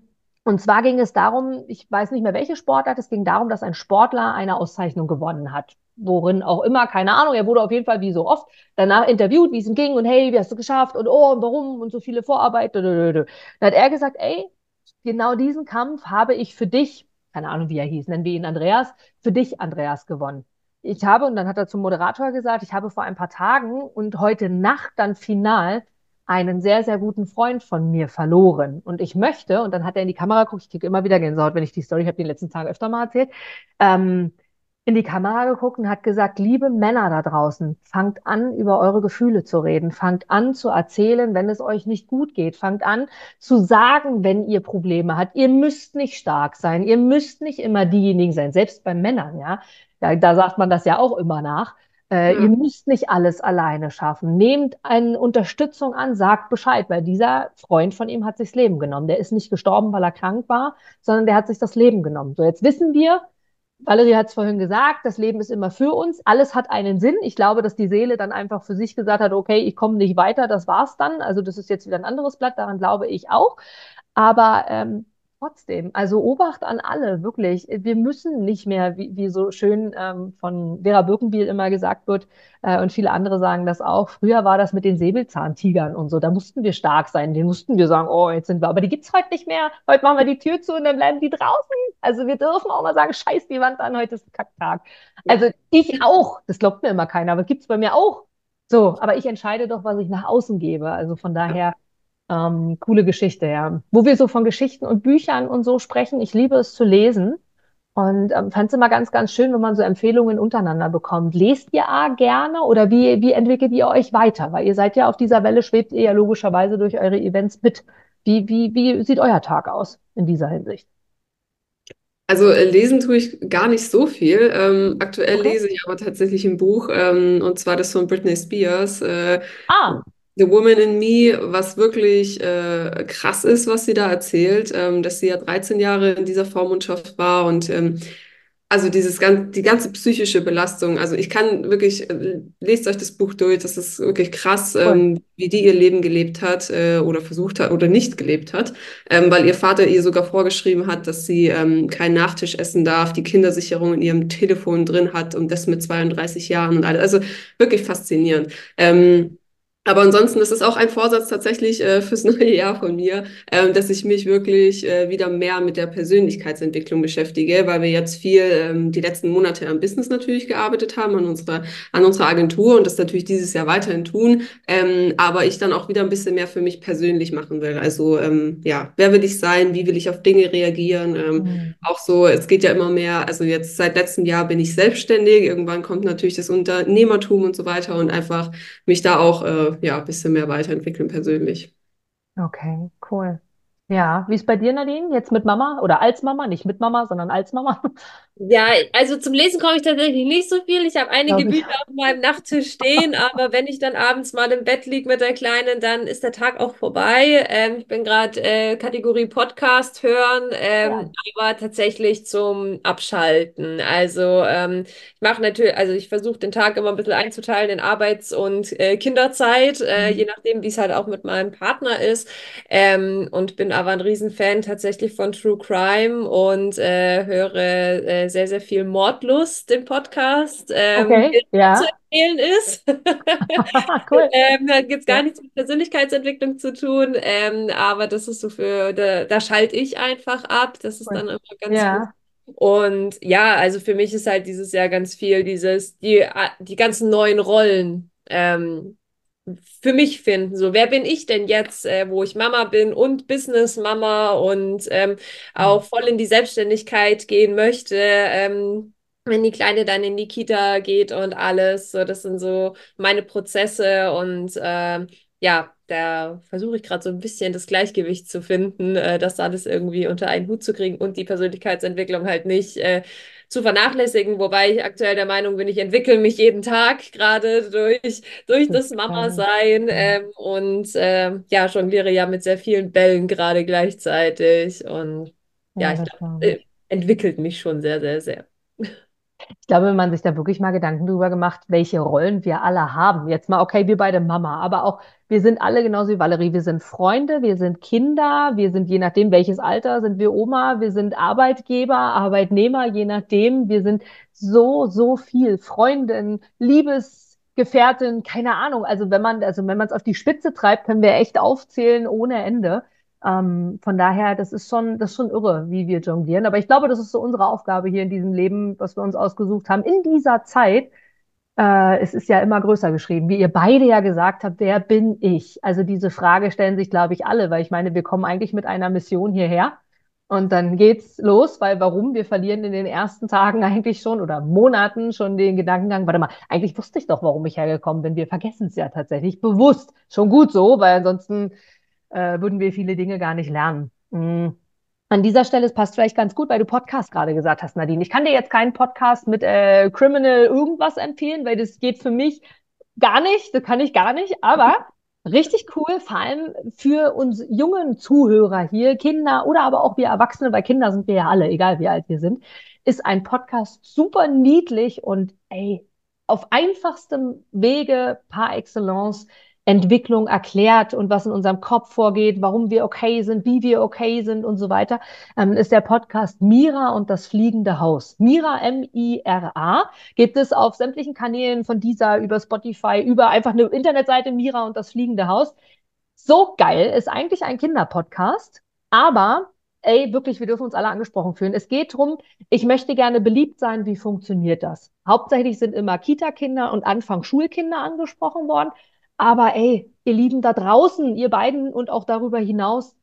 und zwar ging es darum, ich weiß nicht mehr welche Sportart, es ging darum, dass ein Sportler eine Auszeichnung gewonnen hat worin auch immer, keine Ahnung, er wurde auf jeden Fall wie so oft danach interviewt, wie es ihm ging und hey, wie hast du geschafft und oh, und warum und so viele Vorarbeit. Dann hat er gesagt, ey, genau diesen Kampf habe ich für dich, keine Ahnung, wie er hieß, nennen wir ihn Andreas, für dich, Andreas, gewonnen. Ich habe, und dann hat er zum Moderator gesagt, ich habe vor ein paar Tagen und heute Nacht dann final einen sehr, sehr guten Freund von mir verloren. Und ich möchte, und dann hat er in die Kamera geguckt, ich kriege immer wieder Gänsehaut, wenn ich die Story, ich habe die letzten Tage öfter mal erzählt, ähm, in die Kamera geguckt und hat gesagt, liebe Männer da draußen, fangt an, über eure Gefühle zu reden, fangt an zu erzählen, wenn es euch nicht gut geht, fangt an zu sagen, wenn ihr Probleme habt. Ihr müsst nicht stark sein, ihr müsst nicht immer diejenigen sein, selbst bei Männern, ja. Da, da sagt man das ja auch immer nach. Äh, ja. Ihr müsst nicht alles alleine schaffen. Nehmt eine Unterstützung an, sagt Bescheid, weil dieser Freund von ihm hat sich das Leben genommen. Der ist nicht gestorben, weil er krank war, sondern der hat sich das Leben genommen. So, jetzt wissen wir, Valerie hat es vorhin gesagt, das Leben ist immer für uns, alles hat einen Sinn. Ich glaube, dass die Seele dann einfach für sich gesagt hat, okay, ich komme nicht weiter, das war's dann. Also das ist jetzt wieder ein anderes Blatt, daran glaube ich auch. Aber ähm, trotzdem, also Obacht an alle, wirklich. Wir müssen nicht mehr, wie, wie so schön ähm, von Vera Birkenbiel immer gesagt wird, äh, und viele andere sagen das auch, früher war das mit den Säbelzahntigern und so, da mussten wir stark sein, den mussten wir sagen, oh, jetzt sind wir, aber die gibt's heute nicht mehr, heute machen wir die Tür zu und dann bleiben die draußen. Also wir dürfen auch mal sagen, scheiß die Wand an, heute ist ein Kacktag. Also ich auch, das glaubt mir immer keiner, aber gibt's bei mir auch. So, aber ich entscheide doch, was ich nach außen gebe. Also von daher ähm, coole Geschichte, ja. Wo wir so von Geschichten und Büchern und so sprechen, ich liebe es zu lesen. Und ähm, fand es immer ganz, ganz schön, wenn man so Empfehlungen untereinander bekommt. Lest ihr A gerne oder wie, wie entwickelt ihr euch weiter? Weil ihr seid ja auf dieser Welle, schwebt ihr ja logischerweise durch eure Events mit. Wie, wie, wie sieht euer Tag aus in dieser Hinsicht? Also äh, lesen tue ich gar nicht so viel. Ähm, aktuell okay. lese ich aber tatsächlich ein Buch, ähm, und zwar das von Britney Spears. Äh, ah. The Woman in Me, was wirklich äh, krass ist, was sie da erzählt, ähm, dass sie ja 13 Jahre in dieser Vormundschaft war und ähm, also dieses ganz, die ganze psychische Belastung. Also ich kann wirklich, äh, lest euch das Buch durch, das ist wirklich krass, ähm, wie die ihr Leben gelebt hat äh, oder versucht hat oder nicht gelebt hat, ähm, weil ihr Vater ihr sogar vorgeschrieben hat, dass sie ähm, keinen Nachtisch essen darf, die Kindersicherung in ihrem Telefon drin hat und das mit 32 Jahren und alles. Also wirklich faszinierend. Ähm, aber ansonsten ist es auch ein Vorsatz tatsächlich äh, fürs (laughs) neue Jahr von mir, äh, dass ich mich wirklich äh, wieder mehr mit der Persönlichkeitsentwicklung beschäftige, weil wir jetzt viel ähm, die letzten Monate am Business natürlich gearbeitet haben, an unserer, an unserer Agentur und das natürlich dieses Jahr weiterhin tun. Ähm, aber ich dann auch wieder ein bisschen mehr für mich persönlich machen will. Also ähm, ja, wer will ich sein? Wie will ich auf Dinge reagieren? Ähm, mhm. Auch so, es geht ja immer mehr, also jetzt seit letztem Jahr bin ich selbstständig. Irgendwann kommt natürlich das Unternehmertum und so weiter und einfach mich da auch äh, ja, ein bisschen mehr weiterentwickeln persönlich. Okay, cool. Ja, wie ist bei dir, Nadine? Jetzt mit Mama oder als Mama, nicht mit Mama, sondern als Mama? (laughs) Ja, also zum Lesen komme ich tatsächlich nicht so viel. Ich habe einige. Bücher auf meinem Nachttisch stehen, (laughs) aber wenn ich dann abends mal im Bett liege mit der Kleinen, dann ist der Tag auch vorbei. Ähm, ich bin gerade äh, Kategorie Podcast hören, Ja. ähm, aber tatsächlich zum Abschalten. Also ähm, ich mache natürlich, also ich versuche den Tag immer ein bisschen einzuteilen in Arbeits- und äh, Kinderzeit, äh, je Mhm. nachdem, wie es halt auch mit meinem Partner ist. Ähm, und bin aber ein Riesenfan tatsächlich von True Crime und äh, höre äh, sehr, sehr viel Mordlust im Podcast, ähm, Okay, der zu ja. empfehlen ist. (laughs) Cool. (laughs) Ähm, da gibt es gar Ja. nichts mit Persönlichkeitsentwicklung zu tun, ähm, aber das ist so für, da, da schalte ich einfach ab. Das ist Cool. dann immer ganz gut. Ja. Und ja, also für mich ist halt dieses Jahr ganz viel dieses, die, die ganzen neuen Rollen ähm, für mich finden. So, wer bin ich denn jetzt, äh, wo ich Mama bin und Business-Mama und ähm, auch voll in die Selbstständigkeit gehen möchte, ähm, wenn die Kleine dann in die Kita geht und alles. So, das sind so meine Prozesse und ähm, ja, da versuche ich gerade so ein bisschen das Gleichgewicht zu finden, äh, das alles irgendwie unter einen Hut zu kriegen und die Persönlichkeitsentwicklung halt nicht äh, zu vernachlässigen, wobei ich aktuell der Meinung bin, ich entwickle mich jeden Tag gerade durch, durch Das. Mama-Sein ähm, und ähm, ja, jongliere ja mit sehr vielen Bällen gerade gleichzeitig und ja, Ja, ich glaube, äh, entwickelt mich schon sehr, sehr, sehr. Ich glaube, wenn man sich da wirklich mal Gedanken drüber gemacht, welche Rollen wir alle haben. Jetzt mal, okay, wir beide Mama, aber auch wir sind alle genauso wie Valerie. Wir sind Freunde, wir sind Kinder, wir sind je nachdem, welches Alter sind wir Oma, wir sind Arbeitgeber, Arbeitnehmer, je nachdem. Wir sind so, so viel. Freundin, Liebesgefährtin, keine Ahnung. Also wenn man, also wenn man es auf die Spitze treibt, können wir echt aufzählen ohne Ende. Ähm, von daher, das ist schon, das ist schon irre, wie wir jonglieren. Aber ich glaube, das ist so unsere Aufgabe hier in diesem Leben, was wir uns ausgesucht haben, in dieser Zeit. Äh, es ist ja immer größer geschrieben, wie ihr beide ja gesagt habt, wer bin ich? Also diese Frage stellen sich, glaube ich, alle, weil ich meine, wir kommen eigentlich mit einer Mission hierher und dann geht's los, weil warum? Wir verlieren in den ersten Tagen (laughs) eigentlich schon oder Monaten schon den Gedankengang, warte mal, eigentlich wusste ich doch, warum ich hergekommen bin. Wir vergessen es ja tatsächlich bewusst. Schon gut so, weil ansonsten äh, würden wir viele Dinge gar nicht lernen. Mm. An dieser Stelle, es passt vielleicht ganz gut, weil du Podcast gerade gesagt hast, Nadine. Ich kann dir jetzt keinen Podcast mit äh, Criminal irgendwas empfehlen, weil das geht für mich gar nicht, das kann ich gar nicht, aber richtig cool, vor allem für uns jungen Zuhörer hier, Kinder oder aber auch wir Erwachsene, weil Kinder sind wir ja alle, egal wie alt wir sind, ist ein Podcast super niedlich und ey, auf einfachstem Wege par excellence Entwicklung erklärt und was in unserem Kopf vorgeht, warum wir okay sind, wie wir okay sind und so weiter, ähm, ist der Podcast Mira und das fliegende Haus. Mira, M-I-R-A, gibt es auf sämtlichen Kanälen von dieser über Spotify, über einfach eine Internetseite Mira und das fliegende Haus. So geil, ist eigentlich ein Kinderpodcast, aber ey, wirklich, wir dürfen uns alle angesprochen fühlen. Es geht darum, ich möchte gerne beliebt sein, wie funktioniert das? Hauptsächlich sind immer Kita-Kinder und Anfang-Schulkinder angesprochen worden. Aber ey, ihr Lieben da draußen, ihr beiden und auch darüber hinaus,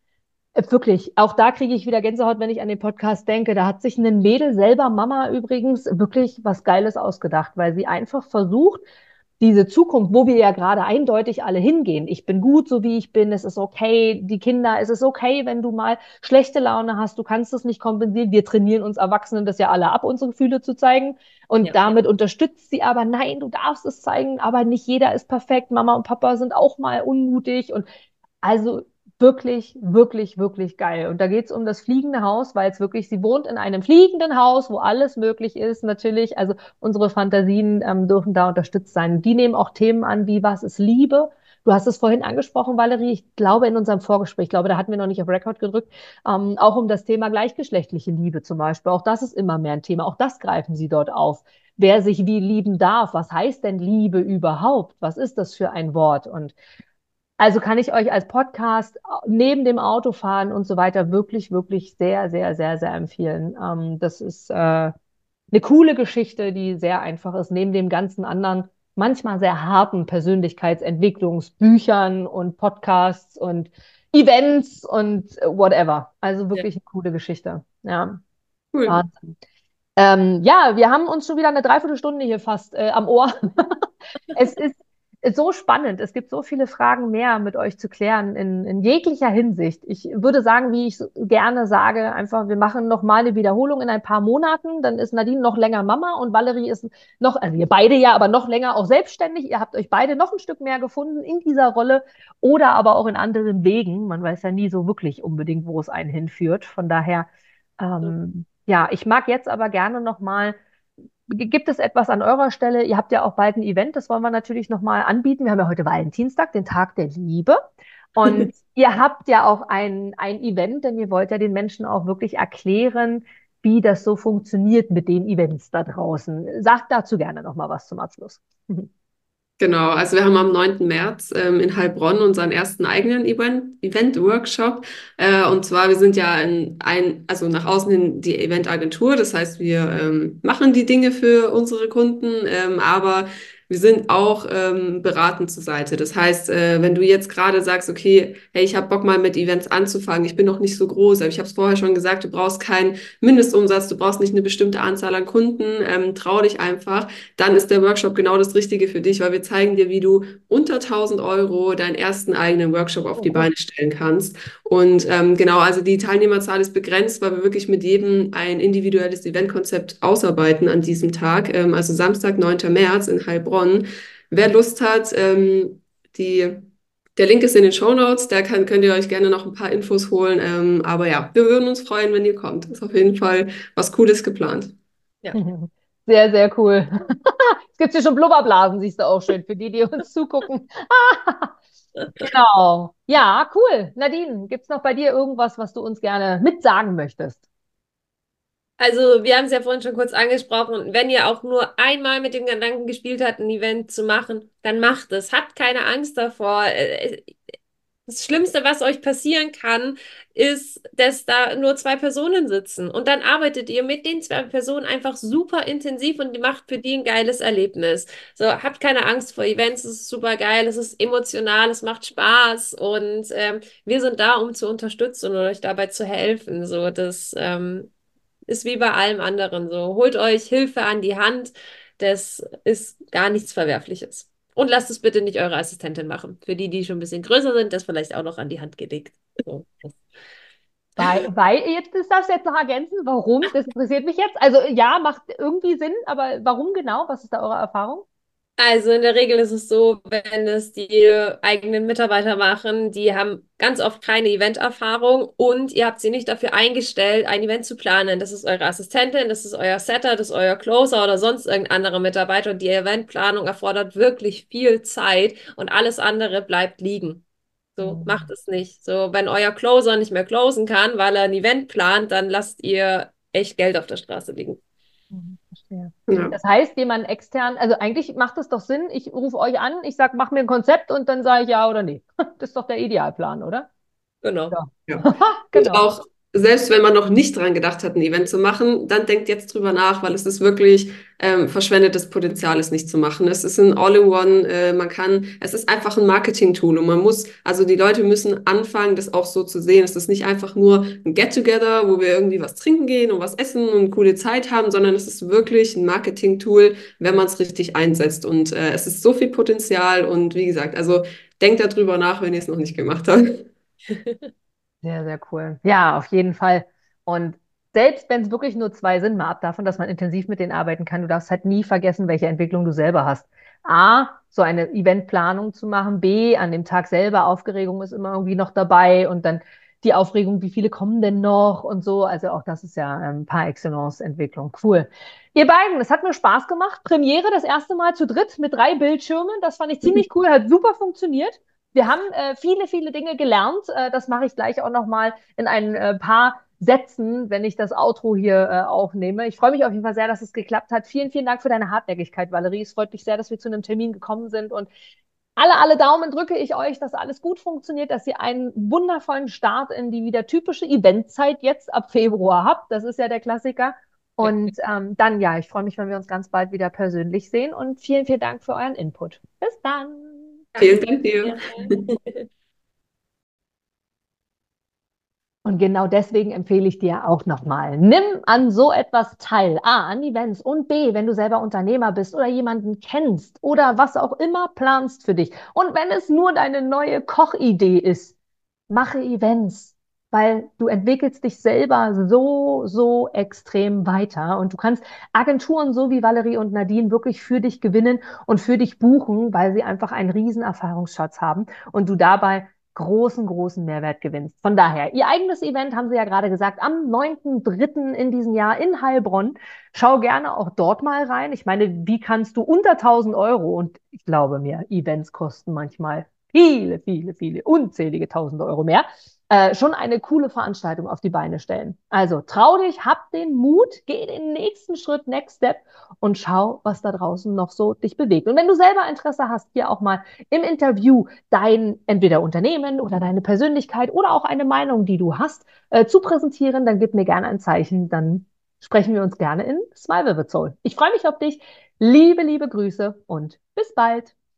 äh, wirklich, auch da kriege ich wieder Gänsehaut, wenn ich an den Podcast denke. Da hat sich ein Mädel selber, Mama übrigens, wirklich was Geiles ausgedacht, weil sie einfach versucht, diese Zukunft, wo wir ja gerade eindeutig alle hingehen. Ich bin gut, so wie ich bin. Es ist okay. Die Kinder, es ist okay, wenn du mal schlechte Laune hast. Du kannst es nicht kompensieren. Wir trainieren uns Erwachsenen das ja alle ab, unsere Gefühle zu zeigen. Und Ja. damit unterstützt sie aber, nein, du darfst es zeigen, aber nicht jeder ist perfekt. Mama und Papa sind auch mal unmutig. Und also wirklich, wirklich, wirklich geil. Und da geht es um das fliegende Haus, weil es wirklich, sie wohnt in einem fliegenden Haus, wo alles möglich ist, natürlich. Also unsere Fantasien ähm, dürfen da unterstützt sein. Die nehmen auch Themen an, wie was ist Liebe? Du hast es vorhin angesprochen, Valerie. Ich glaube, in unserem Vorgespräch, ich glaube, da hatten wir noch nicht auf Record gedrückt, ähm, auch um das Thema gleichgeschlechtliche Liebe zum Beispiel. Auch das ist immer mehr ein Thema. Auch das greifen sie dort auf. Wer sich wie lieben darf. Was heißt denn Liebe überhaupt? Was ist das für ein Wort? Und also kann ich euch als Podcast neben dem Autofahren und so weiter wirklich, wirklich sehr, sehr, sehr, sehr empfehlen. Ähm, das ist äh, eine coole Geschichte, die sehr einfach ist, neben dem ganzen anderen, manchmal sehr harten Persönlichkeitsentwicklungsbüchern und Podcasts und Events und whatever. Also wirklich eine coole Geschichte. Ja. Cool. Wahnsinn. Ähm, ja, wir haben uns schon wieder eine Dreiviertelstunde hier fast äh, am Ohr. (laughs) es ist so spannend. Es gibt so viele Fragen mehr mit euch zu klären in, in jeglicher Hinsicht. Ich würde sagen, wie ich gerne sage, einfach, wir machen noch mal eine Wiederholung in ein paar Monaten. Dann ist Nadine noch länger Mama und Valerie ist noch, also ihr beide ja, aber noch länger auch selbstständig. Ihr habt euch beide noch ein Stück mehr gefunden in dieser Rolle oder aber auch in anderen Wegen. Man weiß ja nie so wirklich unbedingt, wo es einen hinführt. Von daher, ähm, ja, ich mag jetzt aber gerne noch mal Gibt es etwas an eurer Stelle? Ihr habt ja auch bald ein Event, das wollen wir natürlich nochmal anbieten. Wir haben ja heute Valentinstag, den Tag der Liebe. Und (laughs) ihr habt ja auch ein, ein Event, denn ihr wollt ja den Menschen auch wirklich erklären, wie das so funktioniert mit den Events da draußen. Sagt dazu gerne nochmal was zum Abschluss. (laughs) Genau, also wir haben am 9. März ähm, in Heilbronn unseren ersten eigenen Event-Workshop. Äh, und zwar, wir sind ja in ein, also nach außen hin die Eventagentur. Das heißt, wir ähm, machen die Dinge für unsere Kunden, ähm, aber wir sind auch ähm, beratend zur Seite. Das heißt, äh, wenn du jetzt gerade sagst, okay, hey, ich habe Bock mal mit Events anzufangen, ich bin noch nicht so groß, aber ich habe es vorher schon gesagt, du brauchst keinen Mindestumsatz, du brauchst nicht eine bestimmte Anzahl an Kunden, ähm, trau dich einfach, dann ist der Workshop genau das Richtige für dich, weil wir zeigen dir, wie du unter 1000 Euro deinen ersten eigenen Workshop auf die Beine stellen kannst. Und ähm, genau, also die Teilnehmerzahl ist begrenzt, weil wir wirklich mit jedem ein individuelles Eventkonzept ausarbeiten an diesem Tag, ähm, also Samstag, 9. März in Heilbronn. Bonn. Wer Lust hat, ähm, die, der Link ist in den Show Notes, da kann, könnt ihr euch gerne noch ein paar Infos holen. Ähm, aber ja, wir würden uns freuen, wenn ihr kommt. Ist auf jeden Fall was Cooles geplant. Ja. (laughs) Sehr, sehr cool. (laughs) es gibt hier schon Blubberblasen, siehst du auch schön, für die, die uns (laughs) zugucken. genau. Ja, cool. Nadine, gibt es noch bei dir irgendwas, was du uns gerne mitsagen möchtest? Also, wir haben es ja vorhin schon kurz angesprochen. Wenn ihr auch nur einmal mit dem Gedanken gespielt habt, ein Event zu machen, dann macht es. Habt keine Angst davor. Äh, das Schlimmste, was euch passieren kann, ist, dass da nur zwei Personen sitzen. Und dann arbeitet ihr mit den zwei Personen einfach super intensiv und macht für die ein geiles Erlebnis. So, habt keine Angst vor Events, es ist super geil, es ist emotional, es macht Spaß und ähm, wir sind da, um zu unterstützen und euch dabei zu helfen. So, das ähm, ist wie bei allem anderen so. Holt euch Hilfe an die Hand. Das ist gar nichts Verwerfliches. Und lasst es bitte nicht eure Assistentin machen. Für die, die schon ein bisschen größer sind, das vielleicht auch noch an die Hand gelegt. So. Weil, weil, jetzt das darfst du jetzt noch ergänzen, warum? Das interessiert mich jetzt. Also ja, macht irgendwie Sinn, aber warum genau? Was ist da eure Erfahrung? Also in der Regel ist es so, wenn es die eigenen Mitarbeiter machen, die haben ganz oft keine Event-Erfahrung und ihr habt sie nicht dafür eingestellt, ein Event zu planen. Das ist eure Assistentin, das ist euer Setter, das ist euer Closer oder sonst irgendein anderer Mitarbeiter und die Eventplanung erfordert wirklich viel Zeit und alles andere bleibt liegen. So, mhm. macht es nicht. So, wenn euer Closer nicht mehr closen kann, weil er ein Event plant, dann lasst ihr echt Geld auf der Straße liegen. Mhm, verstehe. Ja. Das heißt, jemand extern, also eigentlich macht es doch Sinn, ich rufe euch an, ich sage, mach mir ein Konzept und dann sage ich ja oder nee. (laughs) Das ist doch der Idealplan, oder? Genau. Ja. ja. (laughs) genau. Und auch selbst wenn man noch nicht dran gedacht hat, ein Event zu machen, dann denkt jetzt drüber nach, weil es ist wirklich ähm, verschwendetes Potenzial, es nicht zu machen. Es ist ein All-in-One, äh, man kann, es ist einfach ein Marketing-Tool und man muss, also die Leute müssen anfangen, das auch so zu sehen. Es ist nicht einfach nur ein Get-Together, wo wir irgendwie was trinken gehen und was essen und coole Zeit haben, sondern es ist wirklich ein Marketing-Tool, wenn man es richtig einsetzt. Und äh, es ist so viel Potenzial und wie gesagt, also denkt darüber nach, wenn ihr es noch nicht gemacht habt. (laughs) Sehr, sehr cool. Ja, auf jeden Fall. Und selbst wenn es wirklich nur zwei sind, mal ab davon, dass man intensiv mit denen arbeiten kann, du darfst halt nie vergessen, welche Entwicklung du selber hast. A, so eine Eventplanung zu machen. B, an dem Tag selber, Aufregung ist immer irgendwie noch dabei und dann die Aufregung, wie viele kommen denn noch und so. Also auch das ist ja ein ähm, paar Excellence Entwicklung. Cool. Ihr beiden, es hat mir Spaß gemacht. Premiere das erste Mal zu dritt mit drei Bildschirmen. Das fand ich ziemlich cool, hat super funktioniert. Wir haben äh, viele, viele Dinge gelernt. Äh, das mache ich gleich auch noch mal in ein äh, paar Sätzen, wenn ich das Outro hier äh, aufnehme. Ich freue mich auf jeden Fall sehr, dass es geklappt hat. Vielen, vielen Dank für deine Hartnäckigkeit, Valerie. Es freut mich sehr, dass wir zu einem Termin gekommen sind und alle, alle Daumen drücke ich euch, dass alles gut funktioniert, dass ihr einen wundervollen Start in die wieder typische Eventzeit jetzt ab Februar habt. Das ist ja der Klassiker. Und ähm, dann, ja, ich freue mich, wenn wir uns ganz bald wieder persönlich sehen. Und vielen, vielen Dank für euren Input. Bis dann. Vielen Dank dir. Und genau deswegen empfehle ich dir auch nochmal, nimm an so etwas teil. A, an Events und B, wenn du selber Unternehmer bist oder jemanden kennst oder was auch immer planst für dich. Und wenn es nur deine neue Kochidee ist, mache Events, weil du entwickelst dich selber so, so extrem weiter und du kannst Agenturen so wie Valerie und Nadine wirklich für dich gewinnen und für dich buchen, weil sie einfach einen riesen Erfahrungsschatz haben und du dabei großen, großen Mehrwert gewinnst. Von daher, ihr eigenes Event, haben Sie ja gerade gesagt, am 9.3. in diesem Jahr in Heilbronn. Schau gerne auch dort mal rein. Ich meine, wie kannst du unter 1000 Euro, und ich glaube mir, Events kosten manchmal viele, viele, viele, unzählige 1000 Euro mehr, äh, schon eine coole Veranstaltung auf die Beine stellen. Also trau dich, hab den Mut, geh den nächsten Schritt, Next Step und schau, was da draußen noch so dich bewegt. Und wenn du selber Interesse hast, hier auch mal im Interview dein entweder Unternehmen oder deine Persönlichkeit oder auch eine Meinung, die du hast, äh, zu präsentieren, dann gib mir gerne ein Zeichen, dann sprechen wir uns gerne in Smile with Soul. Ich freue mich auf dich. Liebe, liebe Grüße und bis bald.